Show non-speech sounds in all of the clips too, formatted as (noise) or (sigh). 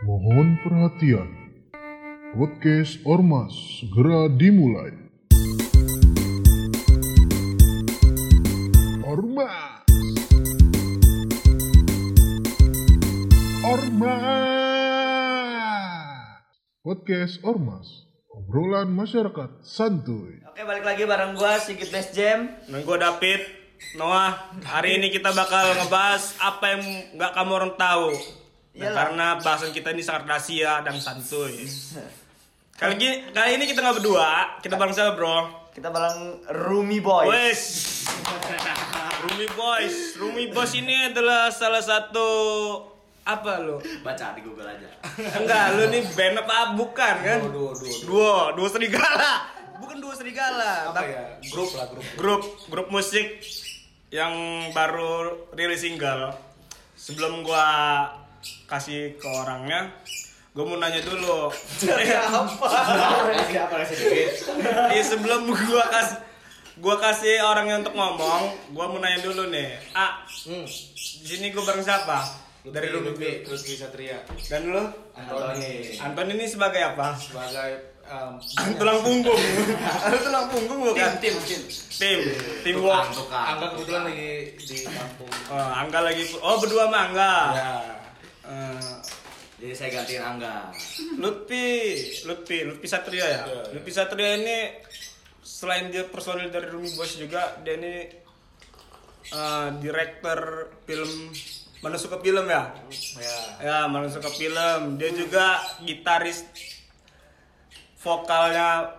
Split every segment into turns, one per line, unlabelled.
Mohon perhatian. Podcast Ormas segera dimulai. Ormas. Ormas. Podcast Ormas. Obrolan masyarakat santuy.
Oke balik lagi bareng gua Sigit Best Jam
Dan gue David, Noah. Hari ini kita bakal ngebahas apa yang nggak kamu orang tahu. Nah, karena bahasan kita ini sangat rahasia dan santuy. Kali ini, kali ini kita nggak berdua, kita bareng siapa bro?
Kita bareng Rumi Boy
Wes, (laughs) Rumi Boys. Rumi Boys ini adalah salah satu apa lo?
Baca di Google aja
Enggak, lu nih band apa? Bukan kan?
Duo, duo, duo.
Duo, duo serigala. Bukan duo serigala.
apa
tapi-
ya grup lah grup
grup grup musik yang baru rilis single sebelum gua kasih ke orangnya gua mau nanya dulu.
Siapa (laughs) kasih duit?
Eh, sebelum gua kasih gua kasih orangnya untuk ngomong gua mau nanya dulu nih. Ah
hmm.
di sini gua bareng siapa? Dari
Lutfi,
Ruby
Lutfi, Lutfi Satria.
Dan lu?
Antoni.
Anton ini sebagai apa?
Sebagai um,
tulang punggung. (laughs) Lu tulang punggung bukan?
Tim tim
tim. Tim work
Angga kebetulan lagi di kampung.
Oh, Angga lagi oh berdua sama Angga.
Ya
Eh,
Jadi saya gantiin Angga
Lutfi, Lutfi, Lutfi Satria ya.
Iya, iya.
Lutfi Satria ini selain dia personil dari Rumi Boys juga dia ini eh, direktur film mana suka film ya?
ya
Ya, mana suka film. Dia juga gitaris vokalnya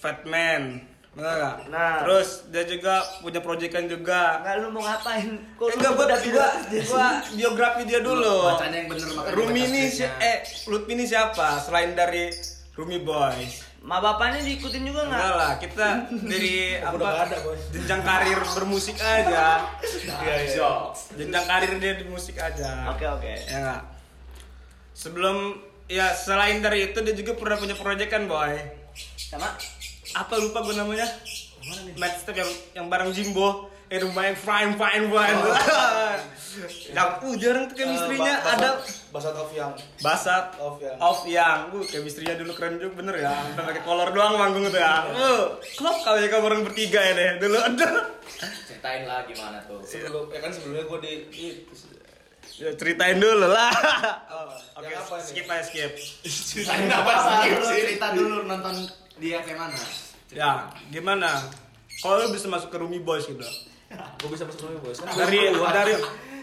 Fatman. Benar nggak?
Nah.
Terus dia juga punya proyekan juga.
Enggak lu mau ngapain? Kok
Eh, enggak buat
udah
gua,
tidak
gua biografi dia dulu.
Bacanya yang bener makanya
Rumi ini si eh Lutfi ini siapa selain dari Rumi Boys?
Ma bapaknya diikutin juga
Enggak
enggak?
lah, kita dari (laughs)
Udah nggak
apa
ada, Boy.
jenjang karir bermusik aja.
iya (laughs) iya
Jenjang karir dia di musik aja.
Oke oke
Ya enggak? Sebelum ya selain dari itu dia juga pernah punya proyek kan, Boy.
Sama
Apa lupa gue namanya? Match step yang yang bareng Jimbo. Eh rumahnya fine fine fine. (laughs) yang uh jarang tuh chemistry-nya. Ada
basat of yang.
Basat
Off yang.
Off yang. Uh, chemistry-nya dulu keren juga. Bener ya. Sampai pakai kolor doang manggung tuh ya. Uh, klop kali ya bareng bertiga ya deh. Dulu ada
ceritain lah gimana tuh.
Sebelum ya kan sebelumnya gue di
ya, Ceritain dulu lah. Oh, Oke
Yang nih?
skip aja skip.
Ceritain apa dulu cerita dulu nonton dia kayak mana?
Ya gimana? Kalau lu bisa masuk ke Rumi Boys gitu.
Gue bisa masuk bos kan
Dari dari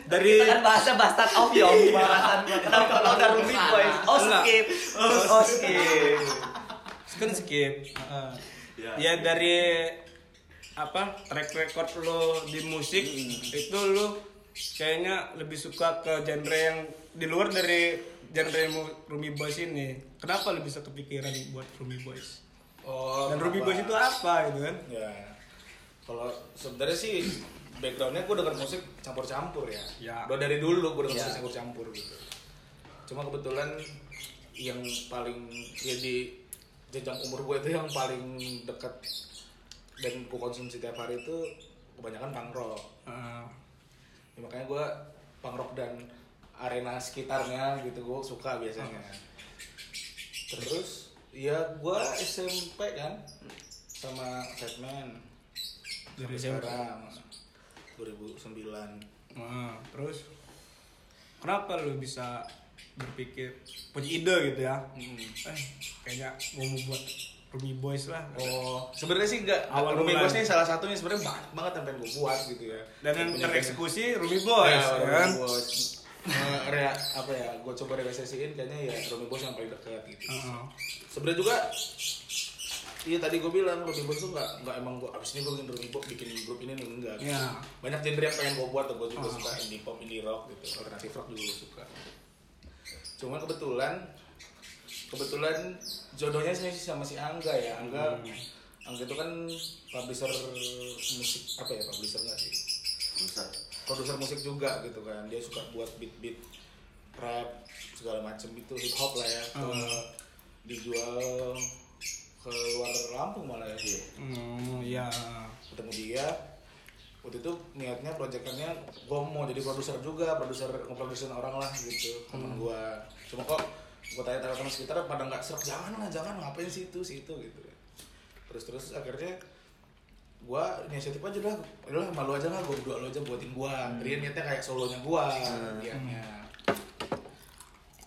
dari
Kita kan bahasa bastard of Yong bahasan Kenapa kalau udah Rumi Boy? Oh skip. Oh skip.
Kan skip.
Heeh.
ya dari apa track record lo di musik itu lo kayaknya lebih suka ke genre yang di luar dari genre Rumi Boys ini. Kenapa lo bisa kepikiran buat Rumi Boys
oh
dan
kenapa?
Boys itu apa gitu kan
ya kalau sebenarnya sih backgroundnya gue denger musik campur-campur ya.
Ya.
Udah dari dulu gue denger
Ya.
musik campur-campur gitu. Cuma kebetulan yang paling ya di jenjang umur gue itu yang paling dekat dan gue konsumsi tiap hari itu kebanyakan punk rock.
Eh,
Ya, makanya gue punk rock dan arena sekitarnya gitu gue suka biasanya. Terus ya gue SMP kan sama Fatman
dari SMP
sekarang 2009
Eh, terus kenapa lo bisa berpikir punya ide gitu ya
Hmm.
eh kayaknya mau buat Rumi Boys lah
Oh, sebenarnya sih enggak.
Awal
Rumi. Boys ini salah satunya sebenarnya banyak banget yang pengen gue buat gitu ya.
dan yang tereksekusi Rumi
pengen-
Boys
Ya,
ya
Rumi
kan
Boys. Eh, rea, apa ya? Gue coba realisasiin kayaknya ya Rumi Boys yang paling dekat gitu.
Heeh.
Sebenarnya juga Iya tadi gue bilang Rumi Boys tuh nggak nggak emang gue abis ini gue bikin Rumi Boys bikin grup ini nih enggak.
Iya.
Banyak genre yang pengen gue buat tuh gue juga
Oh.
suka indie pop, indie rock gitu, alternatif rock juga gue suka. Cuma kebetulan kebetulan jodohnya sih sama si Angga ya Angga Angga itu kan publisher musik apa ya produser musik juga gitu kan. Dia suka buat beat beat rap segala macem itu hip hop lah ya ke,
Hmm.
dijual ke luar Lampung malah ya.
Hmm, ya.
ketemu dia waktu itu niatnya proyekannya gue mau jadi produser juga produser ngeproduserin orang lah gitu temen gue cuma kok gue tanya teman sekitar pada nggak serak jangan lah jangan ngapain sih itu sih itu gitu. Terus terus akhirnya gue inisiatif aja dah udah malu aja lah gue berdua lo aja buatin gue dia niatnya kayak solonya gue niatnya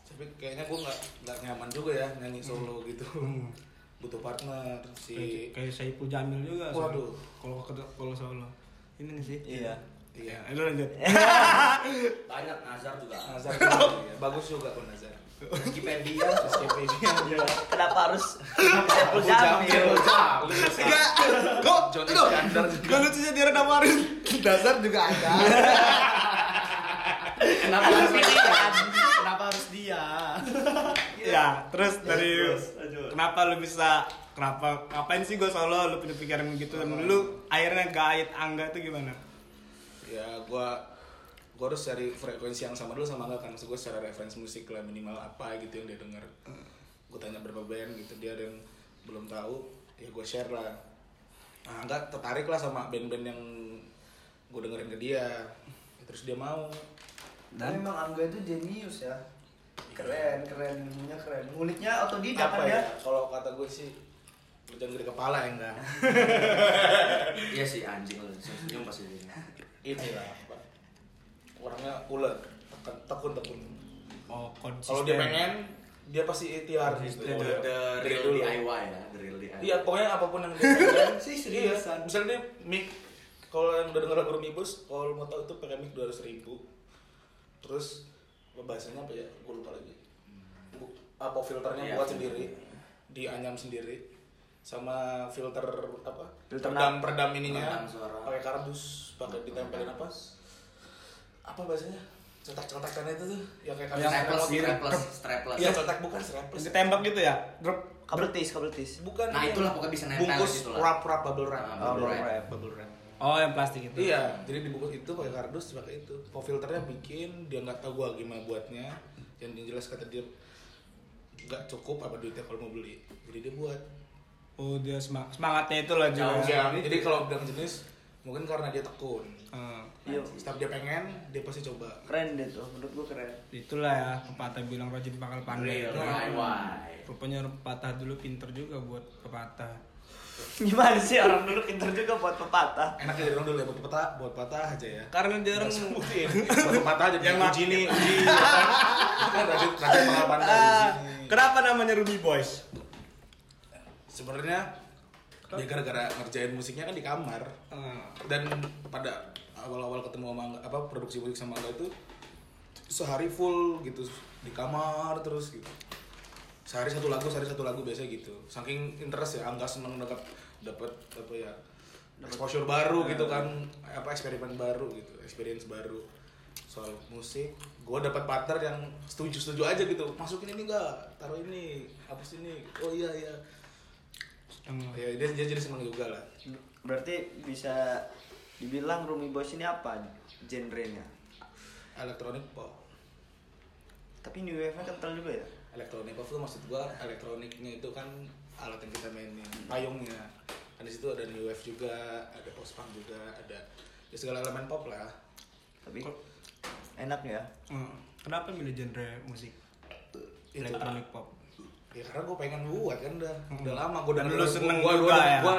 tapi kayaknya gue nggak nggak nyaman juga ya nyanyi solo gitu. Butuh partner si
kayak Saipul Jamil juga
Waduh.
kalau ke- kalau solo. Ini nih sih.
Iya.
iya.
Ya lu lanjut. (laughs)
Banyak Nazar juga.
Nazar (laughs) juga, iya. bagus juga kok Nazar
Wikipedia.
Wikipedia. (laughs)
Iya. Kenapa harus Saiful
Jamil
Jamil?
enggak. Kok?
Johnny Iskandar juga.
Gak lucunya dia namarin dasar juga ada.
Kenapa harus dia? Kenapa harus dia?
ya terus dari
terus, lanjut.
kenapa lu bisa kenapa ngapain sih gue solo? Lu punya pikiran gitu. Dan lu akhirnya gait angga itu gimana?
Ya gua gua harus cari frekuensi yang sama dulu sama enggak kan? Maksud gua secara referensi musik lah minimal apa gitu yang dia denger. Gua tanya berapa band gitu dia ada yang belum tahu ya gua share lah. Nah enggak tertarik lah sama band-band yang gua dengerin ke dia. Ya, terus dia mau.
Dan memang Angga itu jenius ya. Keren, keren ilmunya keren. Nguliknya otodidak
apa
kan
ya?
ya?
kalau kata gue sih kerjaan gede kepala ya enggak? (laughs)
Iya sih anjing senyum pasti dia.
inilah. apa orangnya ulet tekun tekun tekun
oh konsisten
kalau dia pengen dia pasti ikhtiar gitu
Konsisten.
The, the
Dari
real. DIY ya, the real DIY.
Iya, pokoknya apa pun yang dia pengen (laughs)
Sih,
iya.
seriusan.
Misalnya dia mic kalau yang udah denger lagu Rumibus, kalau mau tahu itu pakai mic 200 ribu Terus bahasanya apa ya? Gue lupa lagi. Bu- Apa filternya
Iya,
buat sendiri, dianyam sendiri sama filter apa?
Filter
peredam peredam ininya
Peredam suara.
pakai kardus, pakai ditempelin apa? Apa bahasanya? Cetak-cetakan itu tuh yang kayak kardus
Strapless,
gitu.
strapless, strapless.
Iya, cetak bukan strapless.
ditembak gitu ya drop
Kabel tis, kabel tis.
Bukan.
Nah, itulah pokoknya bisa nempel
Bungkus
gitu lah.
wrap wrap bubble wrap.
Ah, bubble
wrap.
wrap.
Bubble wrap.
oh yang plastik itu
Iya, jadi dibungkus itu pakai kardus pakai itu. Kok filternya bikin dia nggak tahu gua gimana buatnya. Yang jelas kata dia nggak cukup apa duitnya kalau mau beli. Jadi dia buat.
oh dia semang- semangatnya itu lah
Jauh
juga
Ya, jadi kalau bilang jenis mungkin karena dia tekun.
Iya.
Setiap dia pengen, dia pasti coba.
Keren deh tuh, menurut gua keren.
itulah ya pepatah bilang rajin bakal pandai
DIY.
rupanya pepatah dulu pinter juga buat pepatah
Gimana sih orang dulu pinter juga buat pepatah?
Enak ya dong dulu ya buat patah, buat patah aja ya.
karena dia orang
sebutin. buat patah aja
Yang
uji nih, uji. Kan rajin rajin bakal pandai
Ah, kenapa namanya Ruby Boys
Sebenarnya dia gara-gara ngerjain musiknya kan di kamar.
Eh,
dan pada awal-awal ketemu sama apa produksi musik sama Angga itu sehari full gitu di kamar terus gitu. Sehari satu lagu sehari satu lagu biasanya gitu. Saking interest ya Angga seneng dapat dapat apa ya exposure baru gitu kan. Apa eksperimen baru gitu experience baru soal musik. Gue dapat partner yang setuju setuju aja gitu. Masukin ini enggak taruh ini hapus ini. Oh iya iya ya dia, dia jadi seneng juga lah
Berarti bisa dibilang Rumi Boys ini apa genrenya?
elektronik pop
Tapi new wave-nya kental juga ya?
elektronik pop tuh maksud gua elektroniknya itu kan alat yang kita mainin payungnya kan di situ ada new wave juga ada post punk juga ada ya segala elemen pop lah
Tapi enak ya?
eh, kenapa milih genre musik
Itu.
elektronik pop
ya karena gue pengen buat kan udah. Udah lama gue
Dan lu seneng
gua,
juga
gua,
ya?
gua,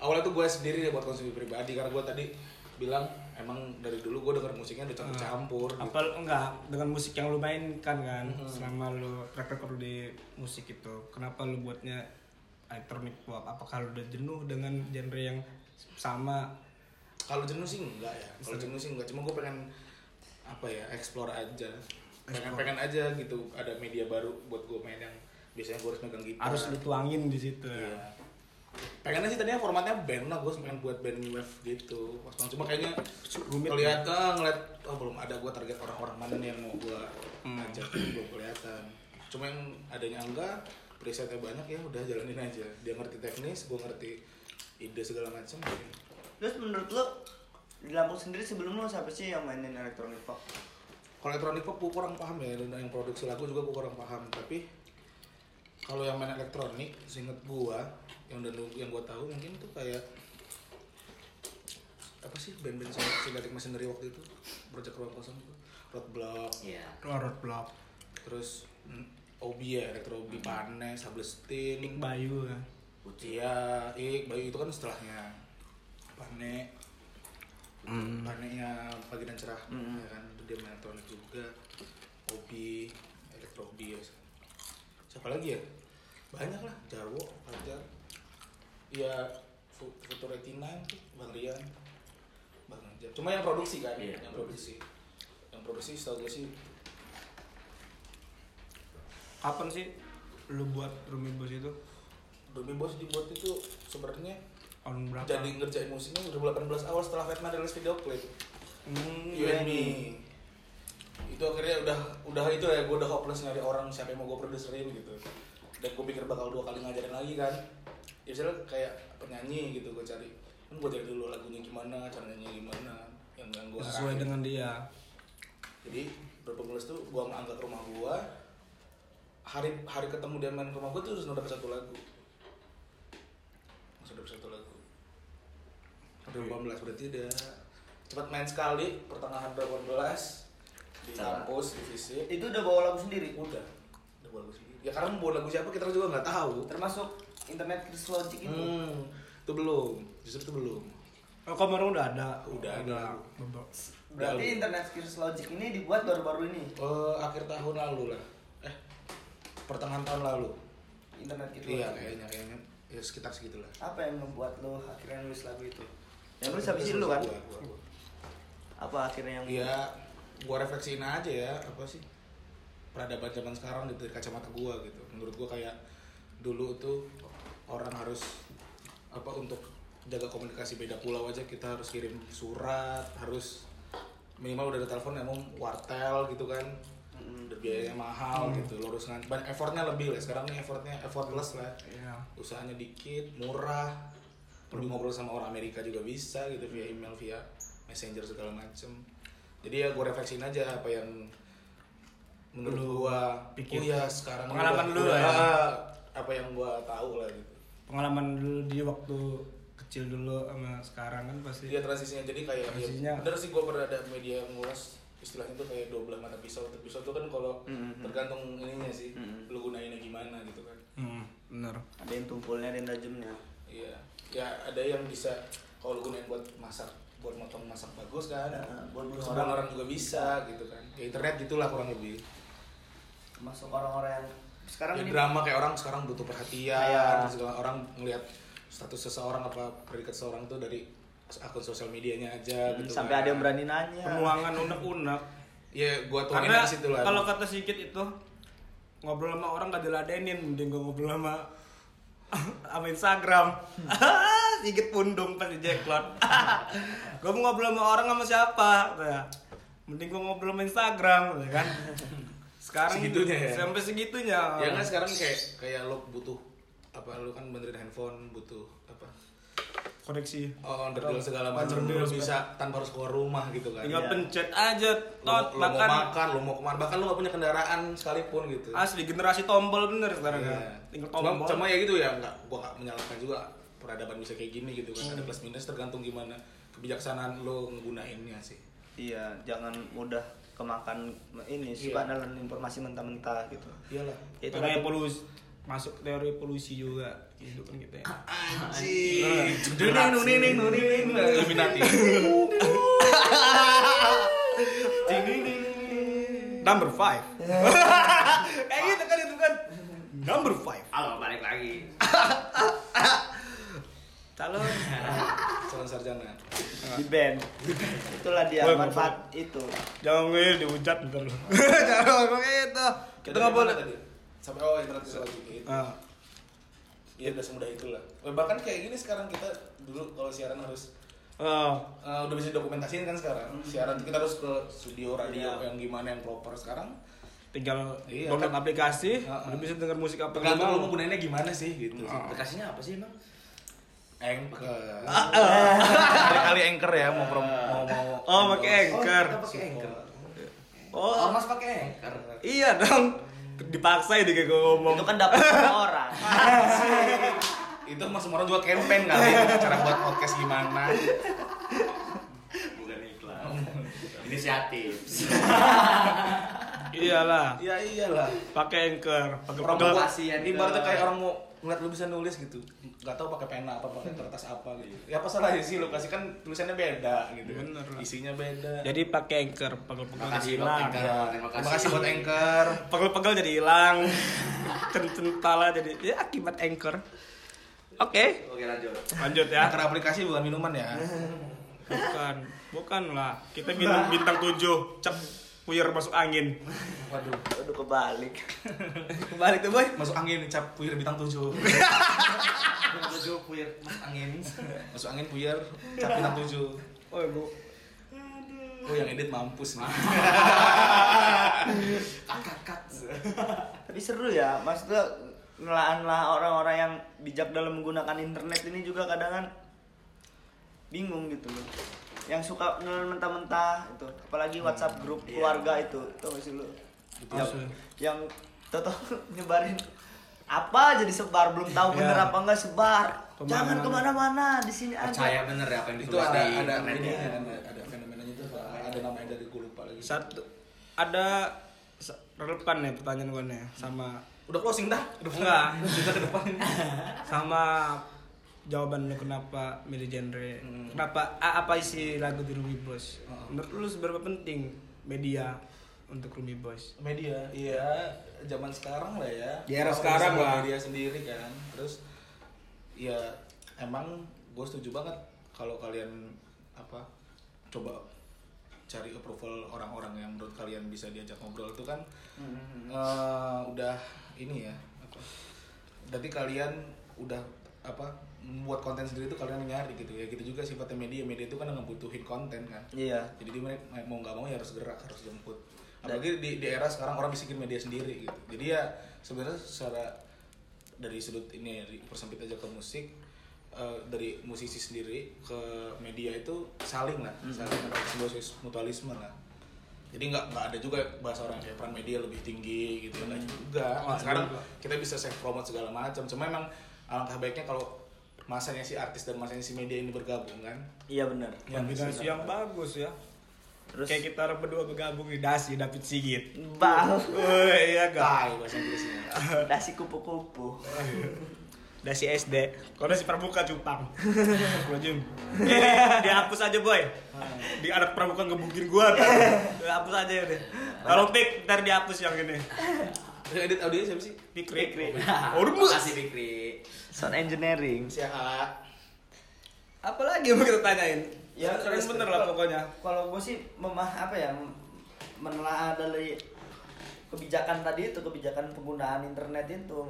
awalnya tuh gue sendiri ya buat konsumsi pribadi karena gue tadi bilang emang dari dulu gue denger musiknya udah campur-campur gitu.
apa enggak dengan musik yang lu mainkan kan selama lu track record di musik itu kenapa lu buatnya elektronik pop? Apakah lu udah jenuh dengan genre yang sama?
Kalau jenuh sih enggak ya. Kalau jenuh sih enggak. Cuma gue pengen apa ya explore aja. Pengen pengen aja gitu ada media baru buat gue main yang biasanya gue harus megang gitar.
Harus lu tuangin di situ.
Iya. Pengennya sih tadinya formatnya band lah gue pengen buat band new wave gitu. Pas cuma kayaknya
Rumit.
ngeliat ah, ngeliat oh belum ada gue target orang-orang mana nih yang mau gue
Hmm.
ajak belum kelihatan. Cuma yang adanya enggak presetnya banyak ya udah jalanin aja. Dia ngerti teknis gue ngerti ide segala macam
Terus menurut lo di Lampung sendiri sebelum lo siapa sih yang mainin elektronik pop?
kalau elektronik pop gue kurang paham ya. Dan yang produksi lagu juga gue kurang paham. Tapi kalau yang main elektronik seinget gue yang dan yang gue tahu mungkin tuh kayak apa sih band-band Synthetic Machinery waktu itu? Project Ruang Kosong itu. Roadblock
Iya.
Lorot Block.
terus mm, Obi ya Electro Obi Pane Sablestin
Nick Bayu kan.
Iya, Ik, Bayu itu kan setelahnya. Pane. Pane-nya Pagi dan Cerah.
Hmm.
ya kan, itu dia main elektronik juga. Obi, Electro Obi ya Siapa lagi ya? Banyak lah, Jarwo, Fajar Iya, Fu- Future 89 tuh, Bang Rian Bang Jar. Cuma yang produksi kan,
Iya,
yang produksi Yang produksi setahu gue sih
Kapan sih lu buat Rumi Bos itu?
Domi Bos dibuat itu sebenarnya
Tahun berapa?
jadi ngerjain musiknya 2018 awal setelah Fatman rilis video klip
Hmm,
You and Me itu akhirnya udah udah itu ya gue udah hopeless nyari orang siapa yang mau gue produserin gitu. Dan gue pikir bakal dua kali ngajarin lagi kan. Ya misalnya kayak penyanyi gitu gue cari kan gue cari dulu lagunya gimana cara nyanyi gimana yang yang gue
sesuai dengan dia.
jadi 2018 tuh gue ke rumah gue hari hari ketemu dia main ke rumah gue tuh harus dapet satu lagu. Harus dapet satu lagu. 2018 berarti udah cepat main sekali pertengahan 2018 di
Salah.
kampus di visip
Itu udah bawa lagu sendiri.
udah udah bawa lagu sendiri ya karena mau bawa lagu siapa kita juga nggak tahu
Termasuk internet Chris Logic itu.
hmm, itu belum justru itu belum
Oh, kemarin udah ada.
Udah ada.
Berarti internet Chris Logic ini dibuat baru-baru ini.
Eh, akhir tahun lalu lah eh pertengahan tahun lalu
Internet Chris
iya kayaknya kayaknya ya sekitar segitulah
Apa yang membuat lo akhirnya nulis lagu itu?
Yang lu siapa sih lu kan?
Gua, gua, gua.
Apa akhirnya yang
Iya, gua refleksiin aja ya, apa sih peradaban zaman sekarang dari kacamata gua gitu. Menurut gua kayak dulu tuh orang harus apa untuk jaga komunikasi beda pulau aja kita harus kirim surat, harus minimal udah ada telepon emang wartel gitu kan. Udah biayanya mahal gitu, lo harus banyak effortnya lebih lah. Sekarang nih effortnya effortless lah.
Iya.
Usahanya dikit, murah. Perlu ngobrol sama orang Amerika juga bisa gitu via email, via messenger segala macem. Jadi ya gue refleksiin aja apa yang menurut
Lu
gua
pikir.
oh ya sekarang
Pengalaman
udah-
lu
udah
ya.
apa yang gua tahu lah gitu.
Pengalaman dulu di waktu kecil dulu sama sekarang kan pasti.
Dia transisinya jadi kayak
Transisinya.
ya, bener sih gua pernah ada media ngulas istilahnya tuh kayak dua belah mata pisau. Pisau tuh kan kalau
Mm-mm.
tergantung ininya sih,
Mm-mm.
lu gunainnya gimana gitu kan.
Hmm, bener.
ada yang tumpulnya ada yang tajamnya.
Iya, ya ada yang bisa kalau lu gunain buat masak, buat motong masak bagus kan.
Ya, buat bunuh
Semua
orang.
orang juga bisa gitu kan. Ya internet gitulah kurang lebih.
Termasuk orang-orang yang sekarang
ya,
ini
drama kayak orang sekarang butuh perhatian
Kayak-
segala orang ngelihat status seseorang apa predikat seseorang tuh dari akun sosial medianya aja
Hmm,
gitu
sampai
kan.
ada yang berani nanya.
Penuangan unek-unek. (laughs)
ya gua tuangin ke situ lah
kalau kata Sigit itu ngobrol sama orang gak diladenin, mending gue ngobrol sama (laughs) sama Instagram. (laughs) Sigit pundung pas di Jacklot. (laughs) gue mau ngobrol sama orang sama siapa? Ya. Mending gue ngobrol sama Instagram, ya kan? Sekarang
Segitunya ya?
Sampai segitunya.
ya kan sekarang kayak kayak lo butuh apa lo kan benerin handphone butuh apa
koneksi.
oh onderdil segala macam lo bisa tanpa harus keluar rumah gitu kan
Tinggal
Iya.
pencet aja,
lo,
tot
lo mau
makan.
makan lo mau ke mana bahkan lo gak punya kendaraan sekalipun gitu
Asli generasi tombol bener sekarang
Iya.
ya. Tinggal
cuma,
tombol.
cuma ya gitu ya nggak gua gak menyalahkan juga peradaban bisa kayak gini gitu kan ada plus minus tergantung gimana kebijaksanaan lo nggunainnya sih
Iya, jangan mudah kemakan ini suka
Iya.
nelan informasi mentah-mentah gitu.
iyalah
Itu
teori
kan
polusi masuk teori polusi juga kehidupan kita ya.
anjing nuning nuning nuning Illuminati
Number five. Kayak (laughs) gitu kan itu kan. Number five.
Halo, balik lagi.
Calon.
calon sarjana
Di band. Itulah dia manfaat itu.
Jangan ngomongin dihujat ntar lu. (laughs) Jangan ngomong itu. Kita nggak boleh.
tadi sampai oh internet lagi gitu
Ah,
ya udah semudah itulah bahkan kayak gini sekarang kita dulu kalau siaran harus
oh,
eh, udah bisa dokumentasiin kan sekarang siaran kita harus ke studio radio
Iya.
yang gimana yang proper sekarang
tinggal
Iya,
download
kan?
aplikasi,
Ah, ah.
udah bisa denger musik apa
tergantung
lu
lo
mau.
gunainnya gimana sih gitu
Aplikasinya apa sih emang?
Anchor
Kali-kali anchor ya mau prom mau mau.
Oh, pakai Anchor.
pakai anchor.
Oh,
Ormas pakai anchor.
iya dong. Dipaksa ya kayak gue ngomong.
Itu kan dapat semua orang. (laughs)
itu mas semua orang juga campaign kali cara buat podcast gimana (laughs)
Inisiatif.
Iyalah.
Ya iyalah.
Pakai anchor, pakai
Kasihan
ibaratnya
ke-
kayak orang mau ngeliat lu bisa nulis gitu. Gak tahu pakai pena apa pakai kertas apa gitu. Ya apa salahnya sih lu kasih kan tulisannya beda gitu. kan.
Bener lah.
Isinya beda.
Jadi pakai anchor, pegel-pegel jadi hilang.
Anchor.
Ya,
Terima kasih.
buat Anchor.
Pegel-pegel jadi hilang. (laughs) Cententala jadi ya akibat anchor. Oke,
Oke lanjut.
lanjut ya.
Anchor aplikasi bukan minuman ya.
Bukan, bukan lah. Kita bintang bintang 7, cep puyer masuk angin.
Waduh.
Aduh kebalik. (laughs)
Kebalik tuh, boy.
Masuk angin cap puyer bintang 7.
Tujuh (laughs) puyer mas angin.
Masuk angin puyer cap bintang 7.
Oh, Bu.
Oh yang edit mampus nih. (laughs)
Kat.
Tapi seru ya, maksudnya ngelaan-lah orang-orang yang bijak dalam menggunakan internet ini juga kadang kan bingung gitu loh. Yang suka nelen mentah-mentah itu, apalagi WhatsApp grup
Iya.
keluarga itu, tau gak sih lu? Yang, yang toto (laughs) nyebarin apa jadi sebar belum tahu bener
Iya.
apa enggak sebar
Ke mana-mana.
jangan ke mana-mana di sini aja
Percaya bener ya apa yang
itu ada
di
ada ini
ya.
kan ada fenomenanya itu ada namanya dari gue lupa lagi.
Satu ada relevan nih pertanyaan gue nih sama
Udah closing dah. Udah
Enggak.
Kita ke depan. (laughs)
sama jawaban lu kenapa milih genre?
Hmm.
kenapa a- apa isi lagu di Ruby Boys?
Oh.
menurut lu seberapa penting media untuk Ruby Boys?
Media iya. Zaman sekarang lah ya.
Di era sekarang lah.
media sendiri kan. Terus ya emang gue setuju banget kalau kalian apa coba cari approval orang-orang yang menurut kalian bisa diajak ngobrol itu kan eh, udah ini ya apa. Berarti kalian udah apa membuat konten sendiri itu kalian nyari gitu ya. Gitu juga sifatnya media. Media itu kan ngebutuhin konten kan.
Iya.
Jadi dia mereka mau nggak mau ya harus gerak harus jemput. Apalagi di, di era sekarang orang bisa bikin media sendiri gitu. Jadi ya sebenarnya secara dari sudut ini ya, persempit aja ke musik eh, dari musisi sendiri ke media itu saling lah. Saling ada sebuah mutualisme lah. Jadi nggak nggak ada juga bahasa orang kayak peran media lebih tinggi gitu nggak juga.
Wah,
sekarang kita bisa self promote segala macam. Cuma emang alangkah baiknya kalau masanya si artis dan masanya si media ini bergabung kan?
Iya benar.
Kombinasi yang bagus ya.
Terus?
Kayak kita orang berdua bergabung di Dasi David Sigit.
Bau
oh iya gak?
Tai bahasa Inggrisnya. (laughs)
Dasi kupu-kupu.
Dasi SD kalau Dasi Pramuka cupang (laughs) Gua Jim Eh, dihapus aja boy. Di anak pramuka ngebukin gua. Kan dihapus aja ya deh kalau pick ntar dihapus yang ini
Yang edit audio siapa sih?
Pikri
Oh,
Oh,
terima kasih Fikri.
sound engineering
Si A.
apa lagi yang mau kita tanyain
Ya,
keren
terus-
bener lah pokoknya
kalau gue sih memah apa ya menelaah dari kebijakan tadi itu kebijakan penggunaan internet itu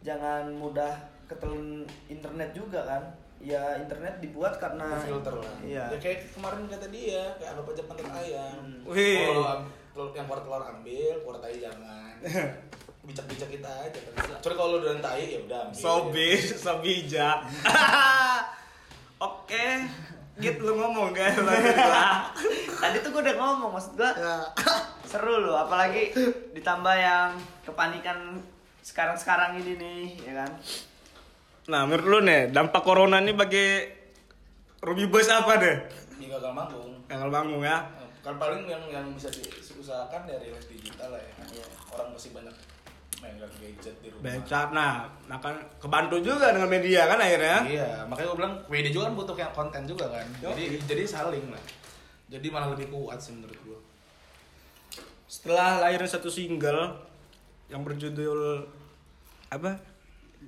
jangan mudah ketelan internet juga kan ya internet dibuat karena
filter lah.
iya
Ya kayak kemarin kata dia, kayak anggap aja pantat ayam.
Wih.
Kalau am- telur- yang keluar telur ambil, keluar tai jangan. (laughs) Bijak-bijak kita aja. Kecuali kalau lu udah tai ya udah ambil.
Sobi, (laughs) sobijak. (laughs) Oke, Git lu ngomong kan
tadi tuh gue udah ngomong maksud gue seru loh apalagi ditambah yang kepanikan sekarang-sekarang ini nih ya kan
Nah, menurut lu nih, dampak corona ini bagi Ruby Boys apa deh?
Ini gagal manggung.
Yang bangun ya.
Kan paling yang yang bisa diusahakan dari rilis digital lah ya.
Iya.
Orang masih banyak megang gadget di rumah.
Becak, nah, nah kan kebantu juga dengan media kan akhirnya.
Iya, makanya gue bilang media juga kan butuh yang konten juga kan. Jadi jadi saling lah. Jadi malah lebih kuat sih menurut gue.
Setelah lahir satu single yang berjudul apa?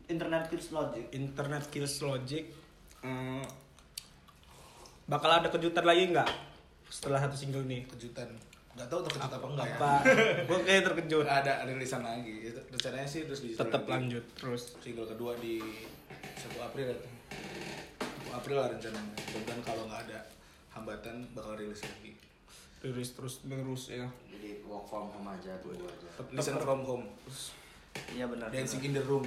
internet kills logic
Internet Kills Logic. eh, bakal ada kejutan lagi nggak setelah satu single nih?
Kejutan. Gak tahu terkejut apa enggak ya.
Apa? (laughs) Gue kayak terkejut.
Nggak ada rilisan lagi. Itu rencananya sih terus di
Tetap lanjut terus.
Single kedua di 1 April ya. 1 April lah rencananya. Mudah-mudahan kalau nggak ada hambatan bakal rilis lagi.
Terus terus menerus ya.
Jadi work from home aja tunggu aja.
Listen from home.
iya benar
Dancing in the room.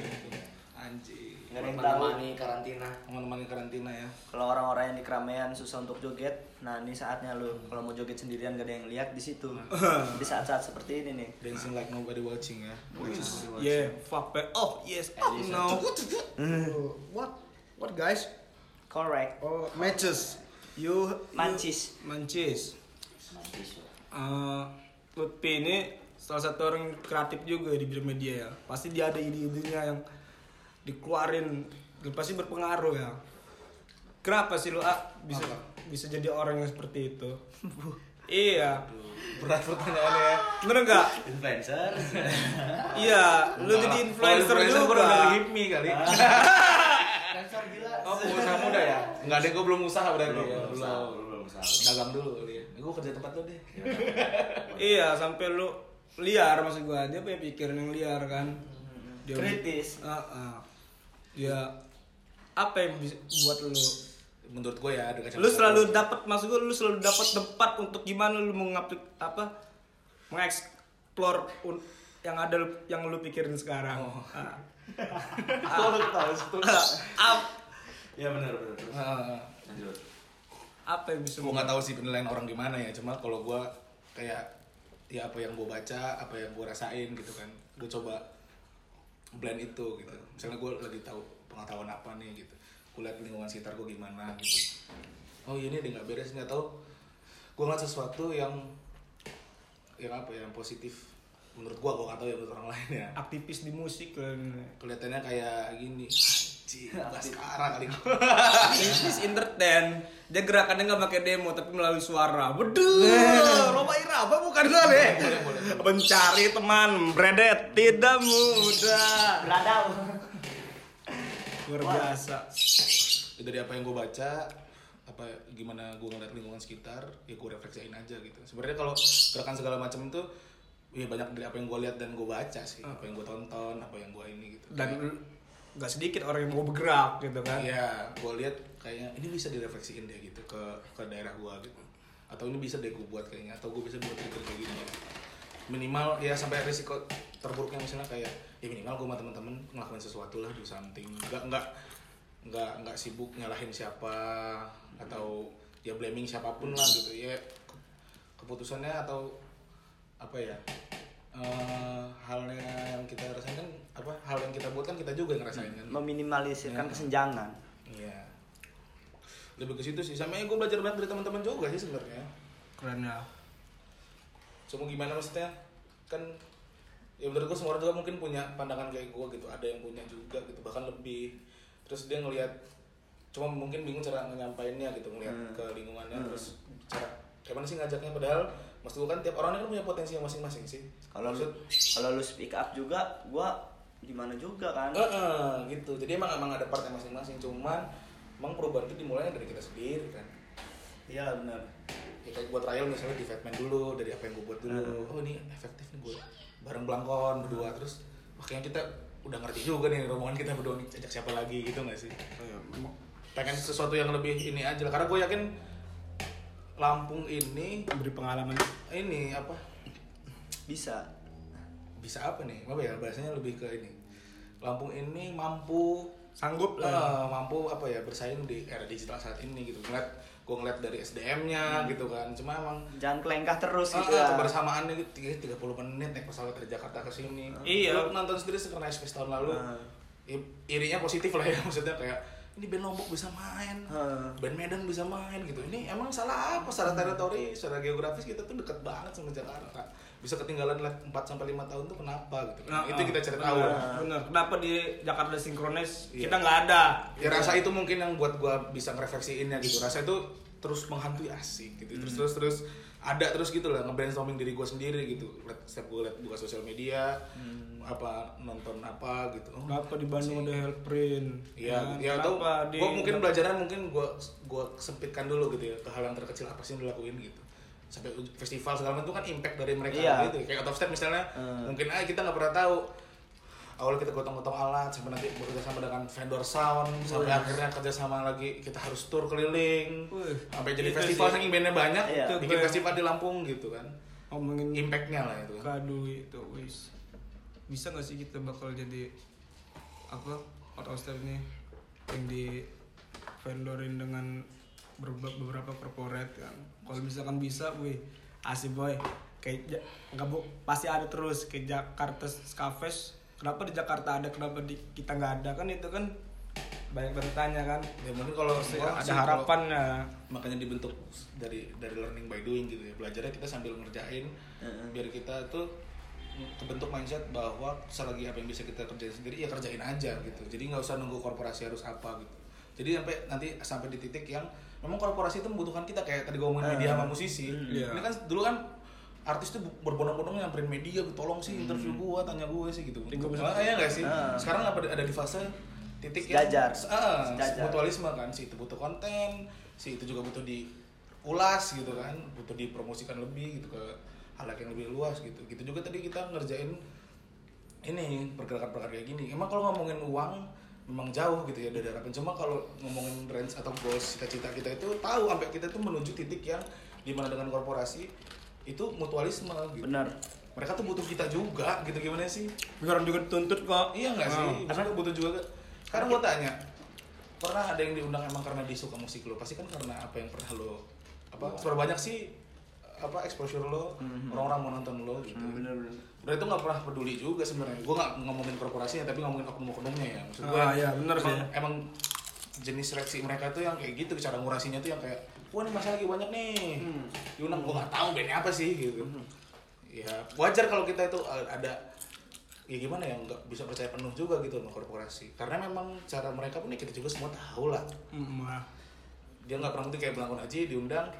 Anjing.
Nggak ada yang tahu
Menemani karantina.
Teman-teman karantina ya.
kalau orang-orang yang di keramaian susah untuk joget nah ini saatnya lu kalau mau joget sendirian gak ada yang lihat di situ (laughs) di saat-saat seperti ini nih
Dancing like nobody watching ya.
Yeah, fuck back. Oh yes, oh no. (laughs)
What? What guys?
correct
Oh, matches. You
Mancis.
Mancis.
Mahasiswa.
Eh, Lutfi ini salah satu orang kreatif juga di bidang media ya. Pasti dia ada ide-idenya yang dikeluarin pasti berpengaruh ya. Kenapa sih lu ah, bisa bisa jadi orang yang seperti itu? iya,
Berat pertanyaannya ya.
bener nggak?
Influencer.
Iya, lu jadi influencer
Kalau
juga.
udah dari hipmi kali.
Influencer gila.
Oh, pengusaha muda ya? Enggak deh, gua belum usaha berarti
Belum, belum usaha,
Belum.
belum usaha.
Dagang dulu kali ya. Gua kerja tempat lu deh.
Iya, sampai lu liar maksud gua. Dia punya pikiran yang liar kan. Dia
Kritis.
Heeh. Dia apa yang bisa buat lu
Menurut gua ya dengan
lu selalu dapat maksud gue lu selalu dapat tempat untuk gimana lu mengaplik apa mengeksplor un- yang ada lu- yang lu pikirin sekarang Ah. (laughs)
Lu tahu itu.
Ap-
Ya benar benar. terus.
Heeh.
Lanjut.
apa yang bisa
gue nggak tahu sih penilaian orang gimana ya cuma kalau gue kayak ya apa yang gue baca apa yang gue rasain gitu kan gue coba blend itu gitu. Misalnya gue lagi tahu pengetahuan apa nih gitu. Gue lihat lingkungan sekitar gue gimana gitu. Oh ini dia nggak beres nggak tahu. Gue ngeliat sesuatu yang yang apa ya, yang positif. Menurut gue gue nggak tahu ya menurut orang lain ya.
Aktivis di musik kan
kelihatannya kayak gini sekarang kali gue
aktivis entertain. Dia gerakannya nggak pakai demo tapi melalui suara. Betul Roma Irama bukan gue deh mencari teman bredet tidak mudah.
Beradab.
luar biasa.
Ya, dari apa yang gue baca apa gimana gue ngeliat lingkungan sekitar ya gue refleksiin aja gitu. Sebenarnya kalau gerakan segala macam itu ya banyak dari apa yang gue lihat dan gue baca sih. Apa yang gue tonton apa yang gue ini gitu.
Dan nggak sedikit orang yang mau bergerak gitu kan.
Ya gue lihat kayaknya ini bisa direfleksiin deh gitu ke ke daerah gue gitu. Atau ini bisa deh gue buat kayaknya atau gue bisa buat trigger kayak gini gitu. minimal ya sampai risiko terburuknya misalnya kayak ya minimal gue sama teman-teman ngelakuin sesuatu lah do something. Nggak nggak nggak nggak sibuk nyalahin siapa atau ya blaming siapa pun lah gitu. Ya ke- keputusannya atau apa ya eh, halnya yang kita rasain kan apa hal yang kita buat kan kita juga yang ngerasain kan
Meminimalisirkan
Ya.
kesenjangan.
Iya. Lebih ke situ sih. Sama gue belajar banget dari teman-teman juga sih sebenarnya.
keren ya
Cuma gimana maksudnya? Kan ya menurut gue semua orang juga mungkin punya pandangan kayak gue gitu. Ada yang punya juga gitu, bahkan lebih. Terus dia ngelihat cuma mungkin bingung cara nyampainnya gitu ngelihat
Hmm.
ke lingkungannya terus cara kayak mana sih ngajaknya padahal maksud gue kan tiap orang kan punya potensi yang masing-masing sih
Kalau lu
Maksud,
kalau lu speak up juga, gua gimana juga kan?
Eh, eh, gitu. Jadi emang emang ada partnya masing-masing. Cuman emang perubahan itu dimulai dari kita sendiri kan.
Iya benar.
ya kayak buat trial misalnya di Fatman dulu dari apa yang gue buat dulu. Oh ini efektif nih gue bareng belangkon berdua. Terus makanya kita udah ngerti juga nih rombongan kita berdua nih ajak siapa lagi gitu gak sih? Pengen sesuatu yang lebih ini aja lah. Karena gue yakin Lampung ini
beri pengalaman.
Ini apa?
Bisa.
Bisa apa nih apa ya bahasanya lebih ke ini Lampung ini mampu
sanggup lah
Eh, mampu apa ya bersaing di era digital saat ini gitu ngeliat gue ngeliat dari SDM-nya gitu kan cuma emang
Jangan kelengkah terus gitu
Ah,
ya.
kebersamaannya gitu tiga- 30 menit naik pesawat dari Jakarta ke sini.
Iya.
Lu nonton sendiri Synchronize Fest tahun lalu.
Ah.
i- Irinya positif lah ya (laughs) maksudnya kayak ini band Lombok bisa main,
Ah.
band Medan bisa main gitu. Ini emang salah apa secara teritori, secara geografis kita tuh deket banget sama Jakarta. Bisa ketinggalan 4 sampai 5 tahun tuh kenapa gitu.
Nah,
itu kita cari tahu.
bener, bener kenapa di Jakarta sinkronis
Iya.
kita nggak ada
Ya rasa itu mungkin yang buat gua bisa ngerefleksiinnya gitu. Rasa itu terus menghantui asik gitu. Terus terus terus ada terus gitu lah nge-brainstorming diri gua sendiri gitu. Lihat setiap gua lihat buka sosial media apa nonton apa gitu. Oh,
kenapa di Bandung ada Hellprint
Iya,
Ya,
ya atau gua mungkin belajarnya mungkin gua gua sempitkan dulu gitu ya ke hal yang terkecil apa sih yang dilakuin gitu. Sampai festival segala macam itu kan impact dari mereka
Iya.
gitu. Kayak out of step misalnya
Hmm.
mungkin ah kita nggak pernah tahu awal kita gotong-gotong alat sampai nanti bekerja sama dengan vendor sound sampai akhirnya kerja sama lagi kita harus tour keliling
Wih,
sampai jadi
itu
festival
sih.
saking bandnya banyak
Iya.
Itu
bikin
gue-
festival di Lampung gitu kan
ngomongin
impactnya lah itu kan
kado itu wis bisa nggak sih kita bakal jadi apa out of step nih yang di vendorin dengan beberapa corporate kan kalau misalkan bisa wih asik boy. Kayak nggak bu. Pasti ada terus kayak Jakarta Skafest kenapa di Jakarta ada kenapa di kita nggak ada? Kan itu kan banyak bertanya kan?
Ya mungkin kalau
ada
sih kalau-
harapannya.
makanya dibentuk dari dari learning by doing gitu ya. Belajarnya kita sambil ngerjain
Heeh.
biar kita tuh kebentuk mindset bahwa selagi apa yang bisa kita kerjain sendiri ya kerjain aja gitu. Jadi nggak usah nunggu korporasi harus apa gitu. Jadi sampai nanti sampai di titik yang memang korporasi itu membutuhkan kita kayak tadi gue ngomongin media sama musisi.
Iya.
ini kan dulu kan artis tuh berbondong-bondong nyamperin media tolong sih interview gua tanya gue sih gitu.
Ini gua bisa-
Ah, iya nggak sih?
Ah.
sekarang apa ada di fase titik
Sejajar.
yang ah,
Sejajar.
mutualisme kan. Si itu butuh konten si itu juga butuh diulas gitu kan. Butuh dipromosikan lebih gitu ke hal yang lebih luas gitu. Gitu juga tadi kita ngerjain ini pergerakan-pergerakan kayak gini. Emang kalau ngomongin uang memang jauh gitu ya dari harapan cuma kalau ngomongin range atau goals cita-cita kita itu tahu sampai kita tuh menuju titik yang di mana dengan korporasi itu mutualisme gitu
Benar.
mereka tuh butuh kita juga gitu gimana sih
orang juga dituntut kok
Iya nggak sih? Maksudnya butuh juga. Sekarang gue tanya, pernah ada yang diundang emang karena dia suka musik lo? Pasti kan karena apa yang pernah lo apa? Seberapa banyak sih apa exposure lo orang-orang mau nonton lo gitu.
Benar-benar.
Udah itu nggak pernah peduli juga sebenarnya. Gue nggak ngomongin korporasinya, tapi ngomongin oknum-oknumnya ya. Maksud gue,
Ah, iya, bener sih.
emang, emang jenis seleksi mereka tuh yang kayak gitu, cara ngurasinya tuh yang kayak, wah ini masih lagi banyak nih. Diundang gue nggak tahu bandnya apa sih gitu. Ya wajar kalau kita itu uh, ada ya gimana ya nggak bisa percaya penuh juga gitu sama korporasi karena memang cara mereka pun ya kita juga semua tahu lah
Mm, ah.
dia nggak pernah mungkin kayak Belangkon Aji diundang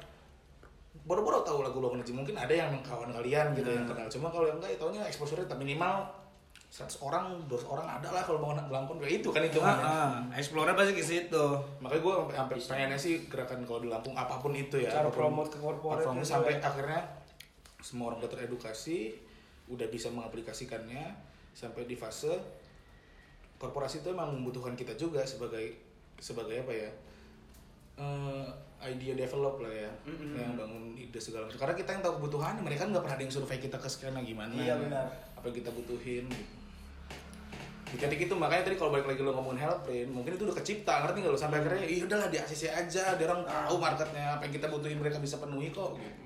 baru-baru tahu lagu Belangkon Aji mungkin ada yang kawan kalian gitu yang kenal. Cuma kalau yang enggak ya taunya exposure tak minimal 100 orang 200 orang ada lah kalau mau Belangkon kayak itu kan itu
Ah, ah. pasti ke situ.
Makanya gue sampai pengennya sih gerakan kalau di Lampung apa pun itu ya.
Cara promote ke itu
sampai
ya.
akhirnya semua orang udah teredukasi udah bisa mengaplikasikannya sampai di fase korporasi itu emang membutuhkan kita juga sebagai sebagai apa ya eh, idea develop lah ya yang bangun ide segala macam karena kita yang tahu kebutuhannya mereka kan nggak pernah ada yang survei kita ke skena gimana
Iya, benar.
apa yang kita butuhin gitu. Jadi gitu makanya tadi kalau balik lagi lo ngomongin helpline, mungkin itu udah kecipta, ngerti nggak lo? Sampai akhirnya, iya udahlah di ACC aja, dia orang tahu marketnya, apa yang kita butuhin mereka bisa penuhi kok. Gitu.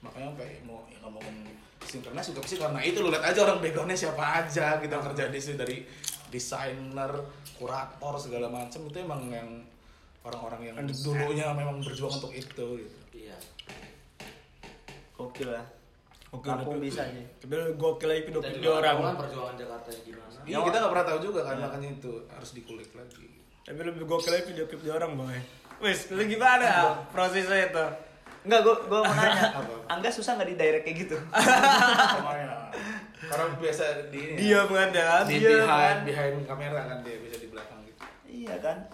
Makanya sampai mau ya, ngomongin sinkronis juga pasti karena itu lo lihat aja orang backgroundnya siapa aja kita kerja di situ dari desainer, kurator segala macam itu emang yang orang-orang yang dulunya memang berjuang untuk itu gitu.
Iya.
Gokil lah.
Oke,
Lampung
tapi-
bisa nih.
tapi gokil lagi hidup
Dan
di orang
kan perjuangan Jakarta gimana.
Iya kita nggak pernah tahu juga kan makanya itu harus dikulik lagi.
tapi lebih gokil lagi video klip di orang boy wes lu gimana prosesnya itu
Enggak, gua gua mau nanya. (laughs)
Apa?
Angga susah nggak di direct kayak gitu?
Karena biasa di ini
dia
ya,
mengandalkan
di
dia
behind behind kamera kan dia bisa di belakang gitu.
iya kan?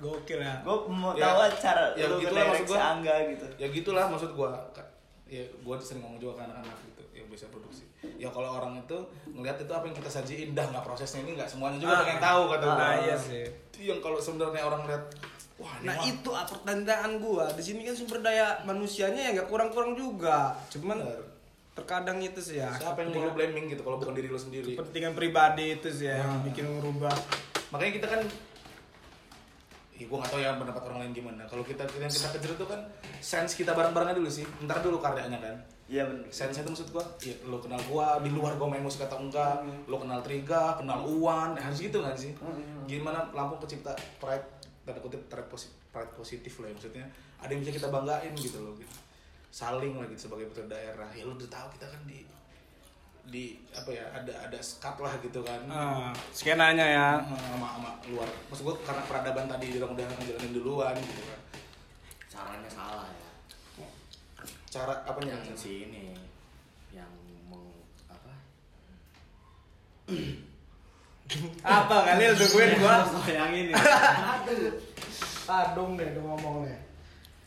Gokil ya
Gua mau
Ya,
tahu cara
ya
lu nge-direct
maksud gua.
Angga gitu.
Ya gitulah maksud gua. Ka- Ya gua sering ngomong juga ke anak-anak gitu yang bisa produksi. Ya kalau orang itu ngelihat itu apa yang kita sajiin dah nggak prosesnya ini nggak semuanya juga
Ah.
pengen tahu kata
nah iya sih
Itu yang kalau sebenarnya orang lihat wah
Nah
mah
itu ah, pertanyaan gua di sini kan sumber daya manusianya ya nggak kurang-kurang juga, cuman
Benar.
terkadang itu sih ya
siapa yang mau lu blaming gitu kalau bukan diri lu sendiri.
kepentingan pribadi itu sih ya yang bikin ngerubah.
makanya kita kan Ih, gue gak tau ya pendapat orang lain gimana. Kalau kita yang kita kejar itu kan sense kita bareng-barengnya dulu sih. Ntar dulu karyanya kan.
Iya benar.
sense itu maksud gua ya lo kenal gua di luar gua main musik atau enggak lo kenal Triga kenal Uwan harus gitu kan sih. Gimana Lampung kecipta pride tanda kutip pride positif, pride positif lah ya maksudnya. Ada yang bisa kita banggain gitu loh gitu. Saling lagi sebagai putra daerah. Ya lo udah tahu kita kan di di apa ya ada ada skat lah gitu kan
Ah, skenanya ya.
sama, sama luar maksud gua karena peradaban tadi orang udah ngejalanin duluan gitu kan
Caranya salah ya.
cara apanya
Yang si ini yang mau apa?
Apa kali tungguin gua? (laughs)
yang ini.
Adung deh tuh ngomong nih.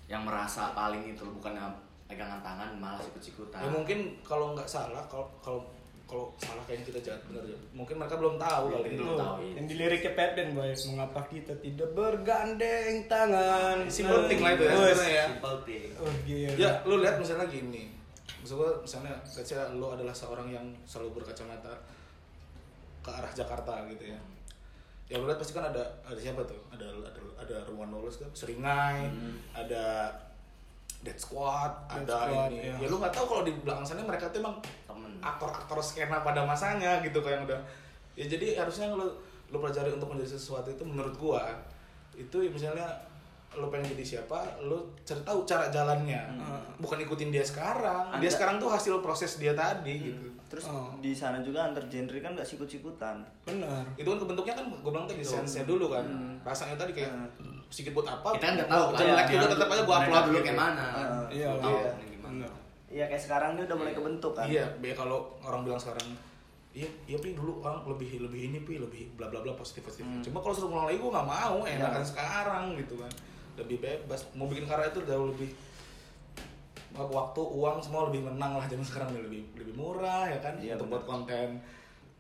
yang merasa paling itu bukan yang pegangan tangan malah sikut-sikutan.
ya mungkin kalau nggak salah kalau kalau kalau salah kayaknya kita jahat bener ya mungkin mereka belum tahu kali
Belum
itu
tahu. tahu, iya.
Yang di liriknya Pepden boy, mengapa kita tidak bergandeng tangan?
Simple thing lah itu ya sebenarnya ya
Simple thing.
Oh gila.
ya lu lihat misalnya gini misalnya let's say lu adalah seorang yang selalu berkacamata ke arah Jakarta gitu ya ya lu lihat pasti kan ada ada siapa tuh ada ada ada Ruan Lolos kan Seringai ada Dead Squad
Dead
ada
Squad,
ini.
iya.
ya lu nggak tahu kalau di belakang sana mereka tuh emang
Temen.
aktor-aktor skena pada masanya gitu kayak yang udah ya jadi harusnya lu lo pelajari untuk menjadi sesuatu itu menurut gua itu misalnya lo pengen jadi siapa lo cari tahu cara jalannya. Bukan ikutin dia sekarang. Dia
Anda-
sekarang tuh hasil proses dia tadi gitu.
Terus
Oh.
di sana juga antar genre kan gak sikut-sikutan.
benar.
Itu kan kebentuknya kan gue bilang tadi sense dulu kan. Rasanya tadi kayak sedikit buat apa
Kita kan nggak tahu
jelek juga tetap aja gua upload
dulu
gitu.
kayak mana.
Iya
Tahu
iya
Iya kayak sekarang ini udah mulai kebentuk kan.
Iya, be kalau orang bilang sekarang Iya, iya pi dulu orang lebih lebih ini pi lebih bla bla bla positif positif. Cuma kalau suruh ngulang lagi gue nggak mau, enakan
Iya.
sekarang gitu kan. Lebih bebas. Mau bikin karya itu jauh lebih waktu uang semua lebih menang lah zaman sekarang lebih lebih murah ya kan
Iya,
untuk buat konten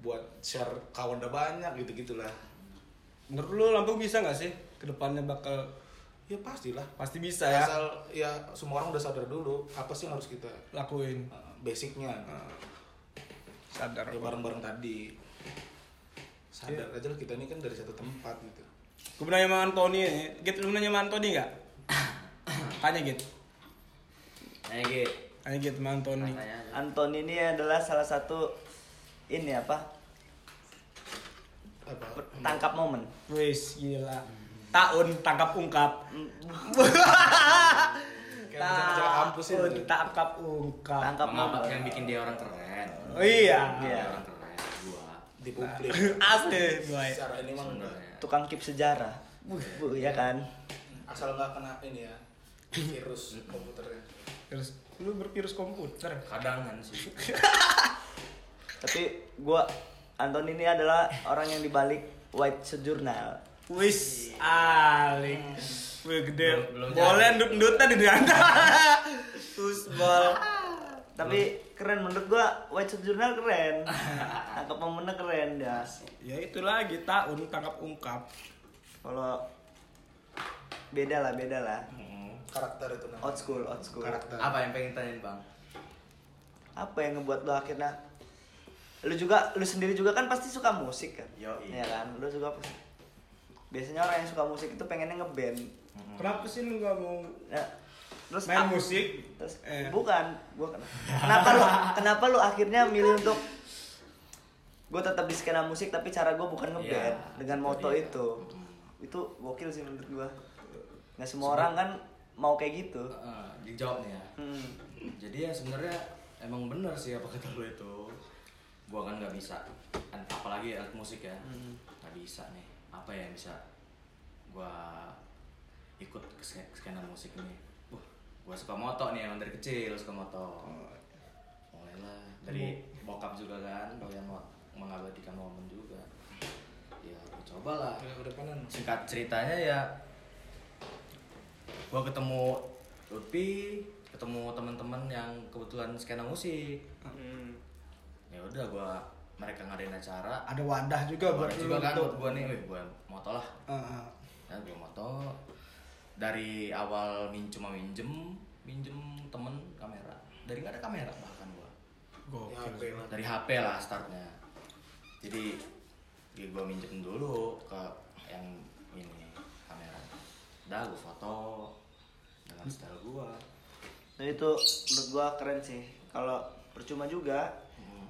buat share kawan udah banyak gitu gitulah
menurut lu Lampung bisa nggak sih ke depannya bakal
ya pastilah
pasti bisa ya.
Asal ya semua orang udah sadar dulu apa sih yang harus kita
lakuin.
Uh, basicnya.
Sadar.
ya bareng-bareng tadi. Sadar aja lah kita ini kan dari satu tempat gitu.
Gue nanya sama Antoni nih Git lu nanya sama Antoni nggak? Tanya Git.
Ayo Gi.
tanya Git sama Antoni.
Tanya aja.
Anton ini adalah salah satu ini apa?
apa?
Tangkap momen.
wis gila tahun tangkap ungkap Tahun tangkap ungkap
Tangkap momen.
yang bikin dia orang keren?
oh iya
Iya.
Orang keren. Gua.
di publik (laughs)
asli boy
secara ini mah.
Tukang keep sejarah. Bu, ya kan?
asal nggak kena ini ya virus komputernya
terus lu bervirus komputer
Kadangan sih. (laughs)
Tapi gua Anton ini adalah orang yang dibalik White Journal.
Wis alik Wih gede boleh ndut ndutan di antara (laughs) Usbol
Tapi keren menurut gua White Journal keren. (laughs) Tangkap momennya keren ya.
ya itu lagi tahun tangkap ungkap
Kalau beda lah, beda lah.
karakter itu namanya
Old school, old school.
karakter
Apa yang pengen tanyain bang?
Apa yang ngebuat lo akhirnya lu juga lu sendiri juga kan pasti suka musik kan?
Yoi.
Iya kan? Lu juga biasanya orang yang suka musik itu pengennya ngeband.
kenapa sih lu gak mau
Nah, terus
main
ap-
musik
Terus
Eh.
bukan, gua ken- kenapa lu kenapa lu akhirnya milih untuk gue tetap di skena musik tapi cara gue bukan ngeband
Iya,
dengan moto itu. Itu gokil sih menurut gua. Nggak semua orang kan mau kayak gitu.
Eh, dijawab nih ya.
Hmm.
Jadi ya sebenarnya emang bener sih apa kata lo itu. Gua kan nggak bisa, Kan apalagi alat musik ya, nggak bisa nih. Apa yang bisa gua ikut ke ske- skena musik ini? Wah, gua suka moto nih emang dari kecil suka moto. Mulailah dari bokap juga kan, doyan mo- mengabadikan momen juga. Ya, gua cobalah.
Ya
singkat ceritanya ya gua ketemu Lutfi ketemu teman-teman yang kebetulan skena musik. Ya udah gua mereka ngadain acara.
Ada wadah juga buat
juga kan buat gua nih wih gua moto lah.
Heeh.
ya gua moto. Dari awal minjem sama minjem minjem temen kamera. Dari nggak ada kamera bahkan gua.
Ya
Gokil.
Lah.
Dari HP lah startnya. Jadi ya gue minjem dulu ke yang ini kamera. Udah gue foto dengan style gue
Dan itu menurut gua keren sih. Kalau percuma juga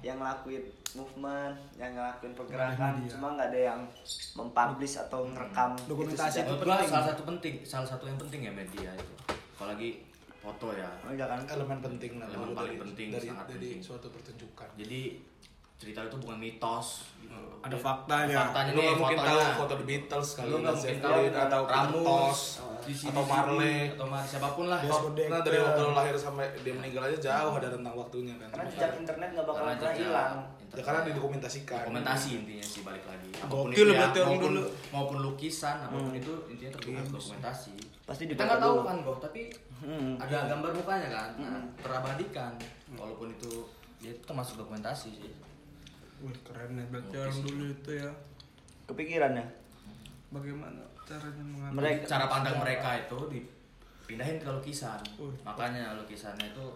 yang ngelakuin movement, yang ngelakuin pergerakan, cuma nggak ada yang mempublish atau ngerekam
Dokumentasi
itu
itu penting.
salah satu penting salah satu yang penting ya media itu apalagi foto ya
Oh, iya kan?
elemen penting lah
Elemen paling
dari,
penting,
dari,
sangat
dari
penting.
suatu pertunjukan
jadi cerita itu bukan mitos gitu.
Ada faktanya.
faktanya
lu nggak mungkin tahu
fotonya
foto The Beatles kali
lu nggak mungkin tahu
atau
Ramus DC,
atau Marley
atau Mar siapa
pun lah.
Nah dari waktu lahir sampai dia meninggal aja jauh ada rentang waktunya kan.
Karena jejak internet nggak bakal pernah hilang.
Ya karena didokumentasikan.
dokumentasi intinya sih balik lagi
Gokil
itu ya, maupun,
dulu.
maupun lukisan apa pun itu intinya terbuat dokumentasi
Pasti
kita nggak tahu kan kok tapi
Hmm.
ada gambar mukanya kan nah, terabadikan walaupun itu ya itu termasuk dokumentasi sih
Wih keren ya berarti orang dulu itu ya.
Kepikiran ya?
bagaimana caranya mengambil
Mereka
cara pandang mereka itu dipindahin ke lukisan.
Uh.
makanya lukisannya itu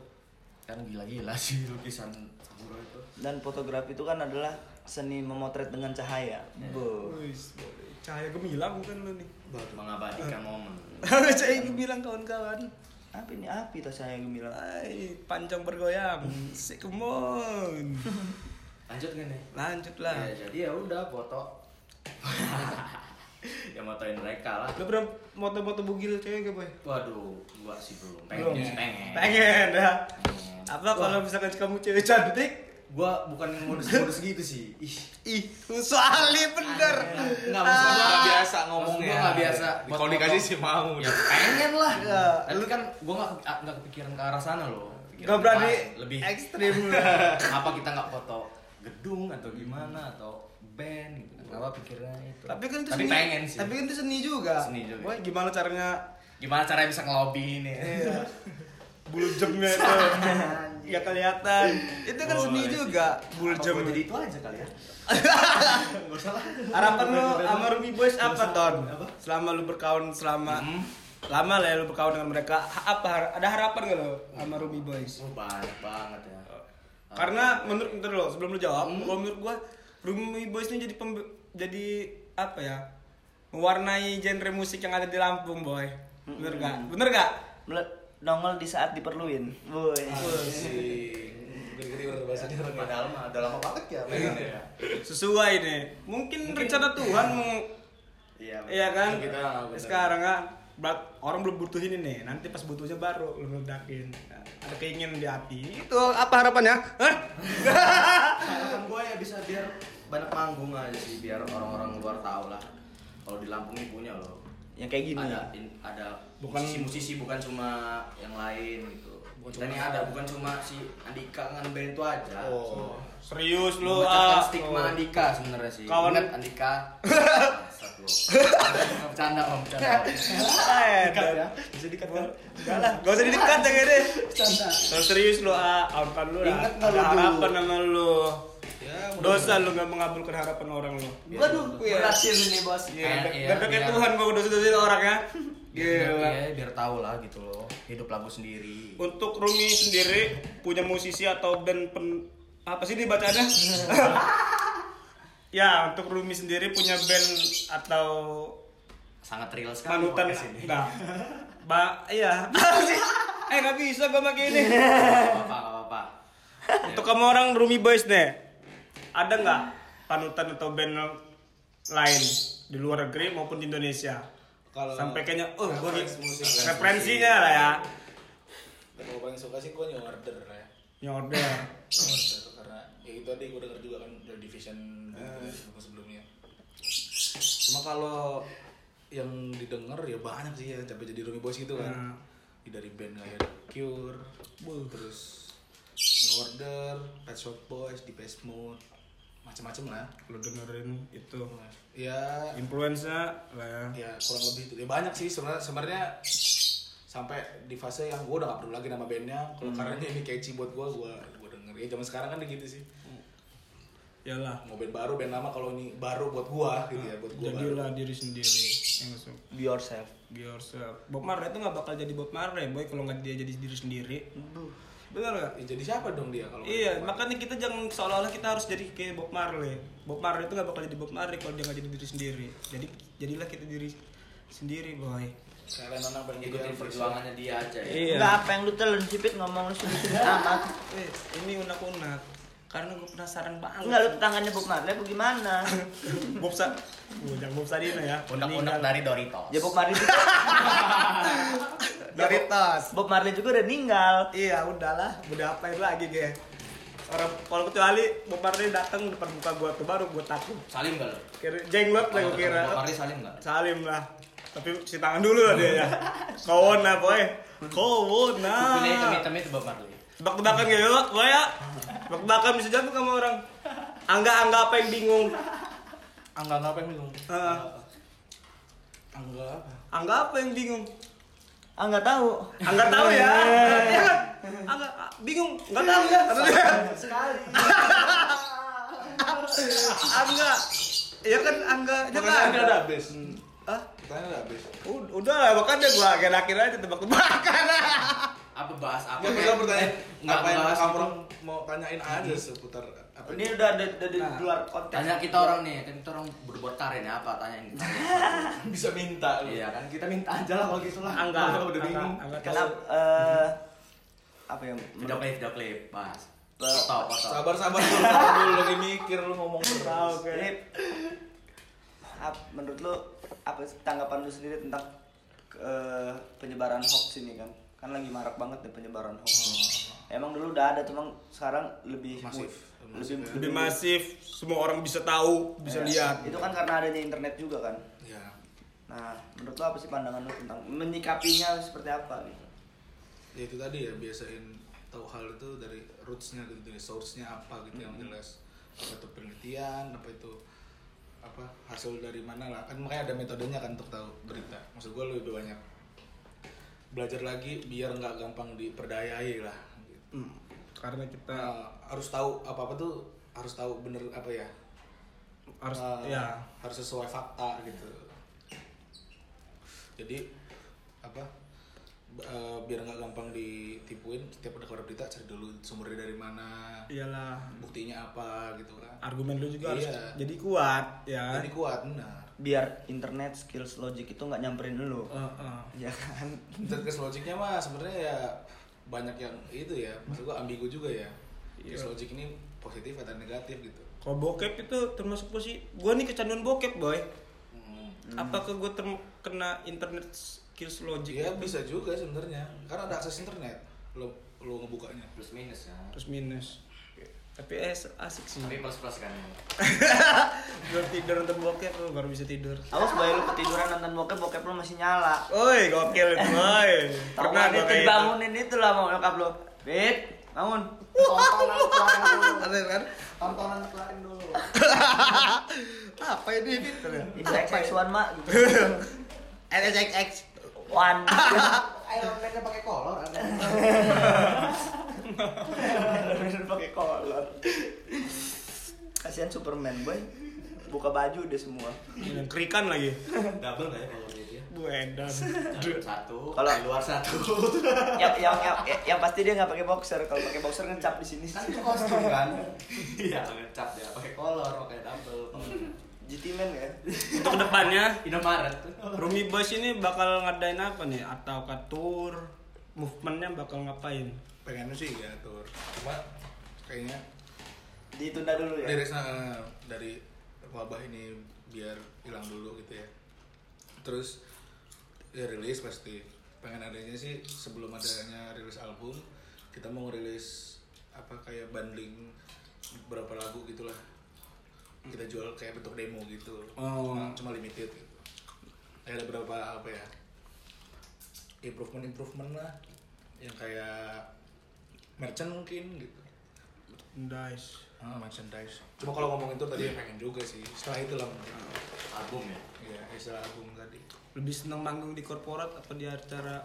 kan gila-gila sih lukisan samurai itu.
Dan fotografi itu kan adalah seni memotret dengan cahaya. Bo.
Wis, boleh. cahaya gemilang bukan lu nih?
Mengabadikan momen. (laughs)
Cahaya gemilang kawan-kawan.
Apa ini? Api tuh cahaya gemilang?
Ay, panjang bergoyang. (laughs) Si kemon
lanjut gak nih
lanjut lah
Ya, jadi ya udah foto (laughs) ya motoin mereka lah
Lu pernah moto-moto bugil cewek gak boy?
waduh gua sih belum
Belum.
pengen pengen
Pengen dah.
Pengen.
Apa kalau misalkan kamu cewek cantik?
gua bukan modus-modus gitu sih ih
Ih, soalnya bener.
nggak maksud gua
Nggak biasa ngomongnya.
gua nggak biasa
Kalau dikasih sih mau.
ya pengen lah
Ya.
tapi kan gua nggak nggak kepikiran ke arah sana loh
Gak berani
lebih
ekstrim lu. (laughs)
apa kita nggak foto gedung atau gimana atau band gitu apa pikirnya itu
Tapi kan itu
tapi
seni.
pengen sih
Tapi kan itu seni juga.
Seni juga.
Boy, gimana caranya
gimana caranya bisa ngelobi ini
Iya. (laughs) Bulu itu ya kelihatan. Itu kan seni
Boleh sih.
juga. Bulu
Apa
jem.
gua jadi itu aja kali ya (laughs)
Harapan lu sama Ruby Boys apa Ton? Selama lu berkawan selama lama lah ya lu berkawan dengan mereka. Apa ada harapan gak lu sama Ruby Boys?
oh, banyak banget ya
Karena menurut lo sebelum lu jawab, kalau menurut gua Ruby Boys ini jadi pembe- jadi apa ya? Mewarnai genre musik yang ada di Lampung, boy. Bener gak? Bener gak?
Mele- nongol di saat diperluin. Boy.
Gede-gede bener bahasanya orang ya.
padahal mah udah lama banget ya pengen ya
Sesuai nih. Mungkin, rencana Tuhan mau
iya
Iya kan?
Kita.
Sekarang kan orang belum butuh ini nih. Nanti pas butuhnya baru lu meledakin. Ada keinginan di hati. Itu apa harapannya? Hah?
harapan gue ya bisa biar banyak manggung aja sih biar orang-orang luar tahu lah kalau di Lampung ini punya loh
Yang kayak gini.
ada in- ada
Bukan-
musisi-musisi bukan cuma yang lain gitu kita ini ada bukan cuma si Andika dengan band itu aja
Oh, serius lu ah.
stigma
Oh.
Andika sebenarnya sih
Kawan-
Ingat Andika. Nggak (laughs) bercanda om bercanda
Eh, ya. Bisa dikat kan? Enggak lah, gak usah didekat ya deh. Kalau serius lu, ah, kawan lu lah.
Ingat
Ada
lu
harapan sama lu.
Ya,
Dosa lu gak mengabulkan harapan orang lu.
Waduh, berhasil ini bos.
Iya, gak
iya,
pakai
biar-
Tuhan gua dosa-dosa orang ya.
biar,
Gila.
ya, biar tahu lah gitu loh hidup lagu sendiri
Untuk Rumi sendiri punya musisi atau band pen apa sih dibacaannya? (laughs) ya, untuk Rumi sendiri punya band atau
sangat real sekali
panutan enggak. (laughs) Ba, iya. (laughs) eh nggak bisa gua pakai ini.
Gak apa-apa, gak apa-apa.
Untuk kamu orang Rumi Boys nih, ada nggak panutan atau band lain di luar negeri maupun di Indonesia?
Kalau
Sampai kayaknya, oh, gue referensinya lah ya.
Kalau paling suka sih gue new order lah ya.
Nyorder.
New order ya itu tadi gue denger juga kan dari division gitu sebelumnya. Cuma kalau yang didengar ya banyak sih ya sampai jadi Rumi Boys gitu kan.
Hmm.
Ya, Dari band kayak The Cure, terus New Order, Pet Shop Boys, Depeche Mode, macam-macam lah.
Lu dengerin itu
Ya
influence-nya lah ya.
ya kurang lebih itu ya banyak sih sebenarnya sebenarnya sampai di fase yang gue udah gak perlu lagi nama bandnya kalau karena ini catchy buat gue gue denger ya zaman sekarang kan gitu sih
Yalah.
mau band baru band lama kalau ini baru buat gue gitu ya buat gue baru
Jadilah diri sendiri yang masuk.
Be yourself.
Be yourself. Bob Marley itu nggak bakal jadi Bob Marley, boy, kalau nggak dia jadi diri sendiri. Benar nggak?
Ya, jadi siapa dong dia kalau
Iya, makanya kita jangan seolah-olah kita harus jadi kayak Bob Marley. Bob Marley itu nggak bakal jadi Bob Marley kalau dia nggak jadi diri sendiri. Jadi jadilah kita diri sendiri, boy.
Kalian orang
ikutin perjuangannya dia aja ya
Iya.
Enggak apa yang lu telan sipit ngomong lu sendiri amat.
Eh, ini unak-unak. Karena gue penasaran banget.
Enggak lu tangannya Bob Marley apa gimana? (laughs)
Bob Sa, oh, jangan Bob Sadino ya.
unek-unek dari Doritos
Ya Bob Marley juga, (laughs)
dari tas.
Bob Marley juga udah ninggal.
Iya, udahlah. Udah apain lagi gue. Orang kalau kecuali Bob Marley datang depan muka gua tuh baru gua takut.
salim gak lo?
Kira jenglot lah gua kira.
Bob Marley salim gak?
Salim lah. Tapi si tangan dulu lah dia ya. Kawona boy. Kawona.
Pilih hitam-hitam itu Bob Marley
Tebak-tebakan gak ya, boy ya? Tebak-tebakan bisa jatuh sama orang. Angga-angga apa yang bingung?
angga angga apa yang bingung
Ah.
angga apa
Angga apa yang bingung?
Nggak tahu.
Angga tahu ya. (laughs) Iya kan? Angga ah, bingung, nggak tahu ya.
Sekali.
Angga. Iya kan Angga jangan.
udah ada habis Pertanyaan udah habis
ud- udah lah, makanya gua akhir-akhir aja tebak-tebakan.
apa bahas apa
Apa
kayak-
pertanyaan
nggak
apa yang
bahas
kamu mau tanyain aja seputar apa
Ini udah ada di
Nah.
luar konteks.
tanya kita orang nih kan kita orang berbuat karya nih apa tanyain
bisa minta lu.
iya kan kita minta aja lah kalau gitu lah
Angga,
Kalau udah
Angga,
bingung.
Kenapa eh apa ya?
video klip video klip bahas
Eh,
foto foto
sabar sabar dulu sabar dulu lagi mikir lu ngomong terus
oke.
Menurut lu apa sih tanggapan lu sendiri tentang eh, penyebaran hoax ini kan? Kan lagi marak banget nih penyebaran hoax. Emang dulu udah ada, cuma sekarang lebih
Masif.
lebih
lebih masif semua orang bisa tahu bisa
Ya,
lihat
Itu kan karena adanya internet juga kan.
ya
Nah, menurut lu apa sih pandangan lu tentang menyikapinya seperti apa gitu?
ya itu tadi ya biasain tahu hal itu dari rootsnya gitu dari source-nya apa gitu yang jelas apa itu penelitian apa itu apa hasil dari mana lah. Kan makanya ada metodenya kan untuk tahu berita. Maksud gue lebih banyak belajar lagi biar nggak gampang diperdayai lah gitu.
Hmm, karena kita
Nah, harus tahu apa apa tuh harus tahu bener apa ya?
Harus
Eh,
ya.
harus sesuai fakta gitu. Jadi apa eh, biar nggak gampang ditipuin setiap ada kabar berita cari dulu sumbernya dari mana
iyalah
buktinya apa gitu kan
argumen lu juga harus
Iya.
jadi kuat ya
jadi kuat benar
Biar internet skills logic itu nggak nyamperin lu.
Eh, eh.
Ya kan?
Terus logiknya mah sebenarnya ya banyak yang itu ya maksud gua ambigu juga ya
Iya.
Case logic ini positif atau negatif gitu
kalau bokep itu termasuk posisi gua nih kecanduan bokep boy
Hmm.
apakah gua terkena internet skills logic
ya
itu?
bisa juga sebenarnya karena ada akses internet lo lo ngebukanya
plus minus ya
plus minus tapi eh, asik sih
tapi plus plus kan (laughs)
Baru tidur nonton bokep lu baru bisa tidur
Awas boy lu ketiduran nonton bokep, bokep lu masih nyala.
Oi, gokil itu.
Tahu
Pernah
itu
kayak
dibangunin itu lah mau nyokap lu. Bit, bangun.
Tontonan kelarin dulu.
Kan?
Tontonan kelarin dulu. (laughs)
Apa ini gitu ya?
Ini XX one mak. Gitu.
NSXX.
One. (laughs)
Iron Man-nya pakai kolor ada. (laughs)
Bener pakai kolor. Kasihan Superman boy. Buka baju deh semua.
Kerikan lagi.
double nggak ya kalau ya
Bu.
Dalam satu
Kalau-
di luar satu
yang, yang, yang, yang pasti dia nggak pakai boxer. Kalau pakai boxer ngecap di sini.
Kan itu kostum kan.
iya ngecap dia pakai kolor pakai double
GT Man ya. (laughs)
Untuk ke depannya,
Indomaret
Rumi Boys ini bakal ngadain apa nih? Atau ke tour? Movementnya bakal ngapain?
pengennya sih ya tur cuma kayaknya
Ditunda dulu ya.
dari sana dari wabah ini biar hilang dulu gitu ya terus ya rilis pasti pengen adanya sih sebelum adanya rilis album kita mau ngerilis apa kayak bundling berapa lagu gitulah kita jual kayak bentuk demo gitu
Oh.
Cuma limited gitu ada beberapa apa ya improvement improvement lah yang kayak merchant mungkin gitu
Merchandise.
Ah, merchandise. Cuma kalau ngomong itu tadi pengen juga sih. Setelah itu lah mungkin.
album ya
Iya, istilah album tadi.
Lebih seneng manggung di korporat atau di acara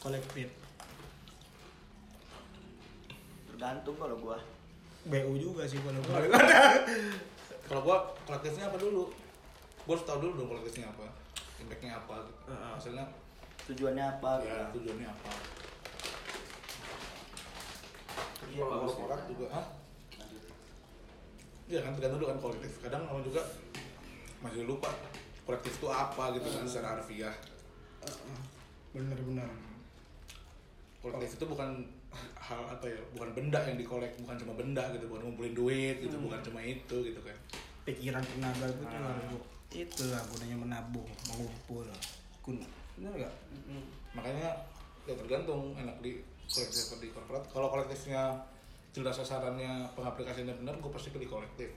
kolektif?
Tergantung kalau gua.
BU juga sih kalau gua. (laughs) (laughs)
Kalau gua kolektifnya apa dulu? Gua harus tahu dulu dong kolektifnya apa. Impactnya apa gitu.
Heeh.
Misalnya,
Tujuannya apa?
ya tujuannya apa.
Iya,
Kalau
bagus ya.
juga, ah? Iya kan tergantung dulu kan kolektif. Kadang orang juga masih lupa kolektif itu apa gitu kan secara harfiah.
Bener-bener.
kolektif itu bukan hal apa ya bukan benda yang dikolek bukan cuma benda gitu bukan ngumpulin duit gitu bukan cuma itu gitu kan
Pikiran tenaga itu tuh
Ah.
itulah gunanya menabung, mengumpul. Kun, bener gak?
makanya ya tergantung enak di kolektif atau di korporat kalau kolektifnya jelas sasarannya pengaplikasiannya benar gue pasti pilih kolektif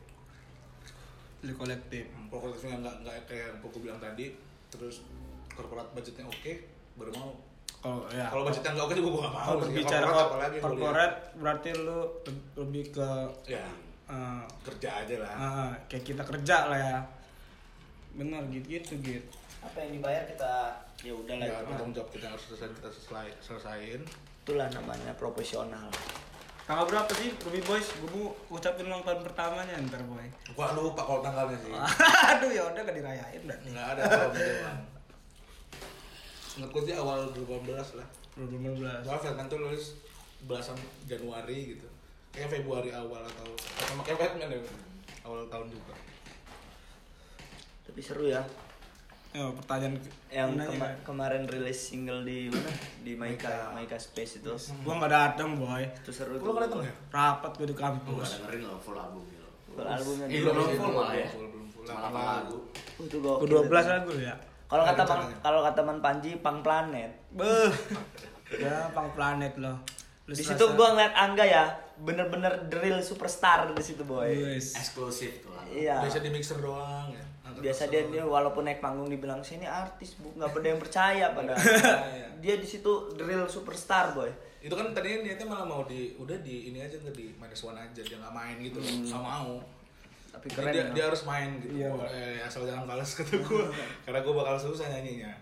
Di kolektif.
kalau kolektifnya nggak nggak kayak yang gue bilang tadi terus korporat budgetnya oke baru mau
Kalau ya.
kalau budgetnya nggak oke juga gue nggak mau
kalau
sih.
berbicara
Korporat
berarti lu le- lebih ke
ya
eh,
kerja aja lah
ah, kayak kita kerja lah ya. Bener gitu gitu gitu.
Apa yang dibayar kita ya udahlah
ya
itu.
tanggung jawab kita harus selesai kita selesai selesaiin
Itulah namanya profesional.
Tanggal berapa sih Ruby Boys? Gue mau ucapin ulang tahun pertamanya ntar boy.
Gua lupa kalau tanggalnya sih. (laughs)
Aduh ya udah gak dirayain dah.
Enggak ada kalau gue sih awal 2018 lah.
2015.
Soalnya Batman tuh nulis belasan Januari gitu. Kayak Februari awal atau sama kayak Batman ya. Awal tahun juga.
Tapi seru ya.
Oh, pertanyaan
Yang kema-
kan?
kemarin rilis single di mana? Di Maika,
Maika.
Space itu.
Gua nggak datang boy.
Itu seru
Lu
tuh.
kan datang ya?
Rapat gue di kampus.
dengerin loh full album gitu
Full albumnya
Eh,
dua.
belum full malah ya.
Full, belum full. Delapan lagu.
Itu.
Ke 12 lagu ya.
Kalau kata
Ada
Bang kalau kata Man Panji Pang Planet.
Beuh. Ya, pang planet loh.
Di situ gua ngeliat Angga ya, bener-bener drill superstar di situ boy.
Wes.
Eksklusif tuh.
Iya.
Biasa di mixer doang ya. Angkat
Biasa dia, dia walaupun naik panggung dibilang sini artis bu nggak pada yang percaya (laughs) padahal. dia di situ drill superstar boy.
itu kan tadinya niatnya malah mau di udah di ini aja nggak di minus one aja dia nggak main gitu loh nggak mau
Tapi keren
dia,
ya.
dia harus main gitu
Iya.
eh, asal jangan balas (laughs) kata gue karena gue bakal susah nyanyinya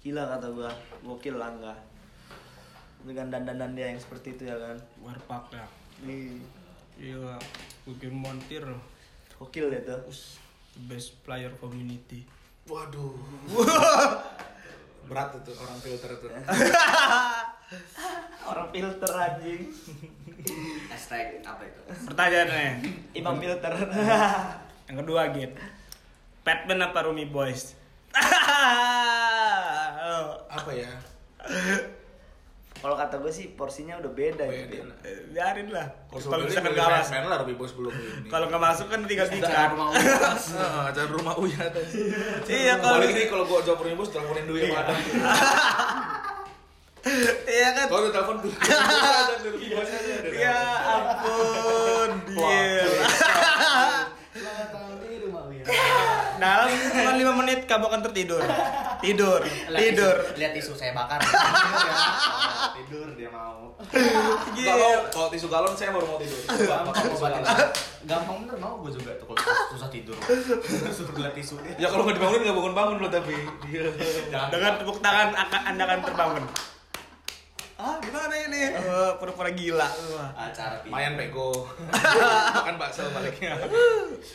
Gila kata gua, gokil Angga. Dengan dandanan dia yang seperti itu ya kan.
Warpak ya.
Ih,
Iya, bikin montir
Gokil ya tuh.
the best player community.
waduh (laughs) berat itu orang filter itu (laughs)
Orang filter anjing.
Hashtag apa itu?
Pertanyaannya,
Imam filter.
yang kedua gitu. Batman apa Rumi Boys? (laughs)
apa ya
Kalau kata gue sih porsinya udah beda, ya.
Beda.
Eh, Biarin lah.
kalau
bisa nggak masuk.
Batman lah Robbie Bos belum ini
Kalau nggak masuk kan tinggal tiket.
rumah.
Nah, (laughs) acara rumah Uya tadi
Iya kalau
ini kalau gue jawab Robbie Bos teleponin yang ada (laughs)
Iya kan.
kalau udah telepon dulu (laughs) ada Robbie Bos aja ada.
Ya ampun, dia. (laughs)
Selamat tahun di rumah Uya.
Dalam cuma 5 menit kamu akan tertidur. Tidur, tidur.
Lihat tisu saya bakar. Tidur dia mau.
Mau kalau tisu galon saya baru mau tidur
Gampang bener mau gue juga tuh kalau susah tidur. Suruh lihat tisu dia.
ya kalau nggak dibangunin nggak bangun bangun loh tapi dia
Dengan tepuk tangan akan Anda akan terbangun. Ini? Oh, pura-pura gila. Wah.
Acara pindah.
Mayan pego (laughs) makan bakso baliknya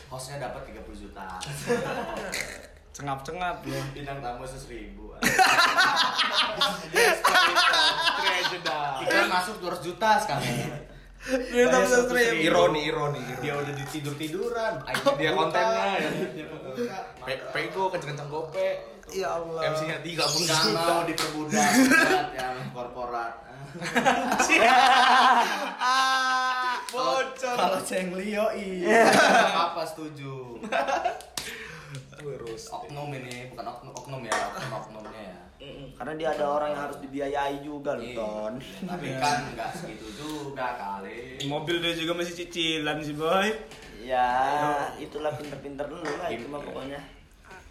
Hostnya dapat 30 juta.
Cengap-cengap loh.
Bintang tamu seribu.
Trageda
Iklan masuk 200 juta sekarang.
Dia tahu
100 ribu.
ironi ironi
Dia udah ditidur tiduran.
dia kontennya ya (laughs) pego kenceng-kenceng gope
Ya Allah.
MC nya 30
Gak
juta
mau diperbudak (laughs) yang korporat. (laughs)
Bocor.
Kalau Ceng Leo iya. Apa setuju?
Terus
Oknum ini bukan oknum, oknum ya, oknum oknumnya ya.
Karena dia ada orang yang harus dibiayai juga loh,
Iya.
Ton.
Tapi kan nggak segitu juga kali.
Mobil dia juga masih cicilan sih, boy.
Ya, itulah pinter-pinter dulu lah itu mah pokoknya.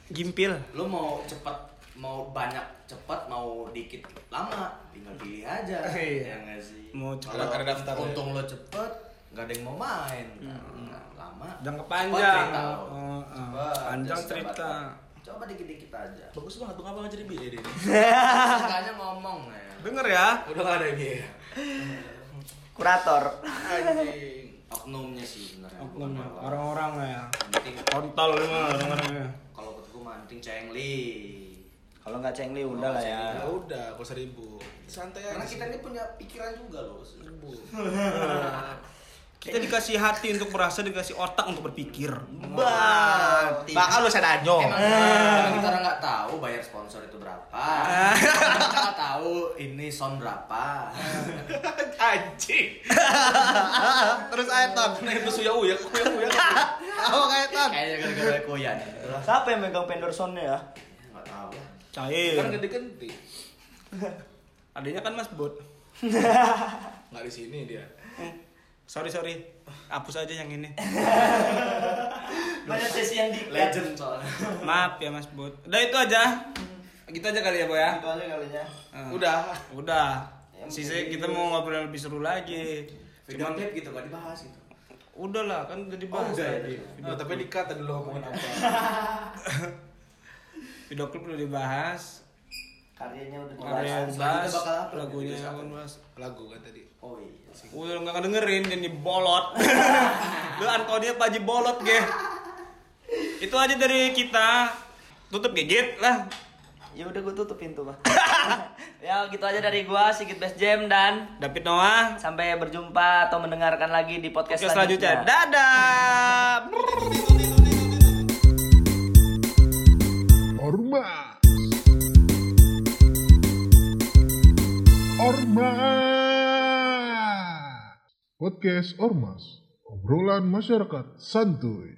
Gimpil.
Lu mau cepet, mau banyak cepet, mau dikit lama, tinggal pilih aja.
Iya.
Ya nggak sih.
Mau
Kalau
cepet. Ada daftar ya?
untung lo cepet, nggak ada yang mau main. Nah, lama.
Jangka
cepet
panjang.
cerita lo.
Oh, oh.
Cepet,
Panjang cerita.
Coba dikit-dikit aja.
bagus banget tuh abang jadi biaya deh (laughs)
Seenggaknya ngomong ya.
Denger ya.
udah gak ada biaya
Kurator.
anjing
Oknumnya sih sebenarnya.
Oknumnya.
Bukan
Orang-orang ya.
Penting
Kontol mah orang-orangnya.
kalau kata gue manting cengli.
Kalau nggak cengli udah lah ya.
ya udah kok seribu santai aja
Karena kita ini punya pikiran juga loh.
seribu (laughs)
Kita dikasih hati untuk merasa, dikasih otak untuk berpikir.
Mati.
bakal lu sedanyo
Emang, emang kita orang nggak tahu bayar sponsor itu berapa. kita nggak tahu ini sound berapa. (laughs)
anjing
Terus ayo ton.
nah itu suya uya uya uya (laughs)
Apa kayak ton?
Kayaknya gara-gara koyan.
Siapa yang megang vendor soundnya ya?
Nggak tahu.
Cair.
kan gede gede
Adanya kan Mas Bot. (laughs)
nggak di sini dia
Sorry sorry. Hapus aja yang ini. (laughs)
Banyak sesi yang di
Legend soalnya. (laughs)
Maaf ya Mas Bot. Udah itu aja. Gitu aja kali ya, Boy ya.
Itu aja kalinya.
Eh,
udah
Udah. Sisa kita mau ngobrol lebih seru lagi.
Video
Cuman
klip gitu nggak dibahas gitu.
udah lah kan udah dibahas
udah ya,
tadi.
Nah, tapi dikat tadi lu ngomongin apa (laughs)
Video klip udah dibahas.
Karyanya udah
Karya
dibahas.
yang
selanjutnya
bahas,
bakal apa?
lagunya
Video
akan bahas.
lagu kan tadi
Oh iya sih.
Udah nggak dengerin jadi bolot. (laughs) Lu Antonia Paji bolot ge. Itu aja dari kita. Tutup gigit lah.
Ya udah gue tutup pintu mah. (laughs) ya gitu aja dari gua Sigit Best Jam dan
David Noah.
sampai berjumpa atau mendengarkan lagi di podcast,
Oke selanjutnya.
selanjutnya.
Dadah.
Ormas. Ormas. Podcast Ormas. obrolan masyarakat santuy.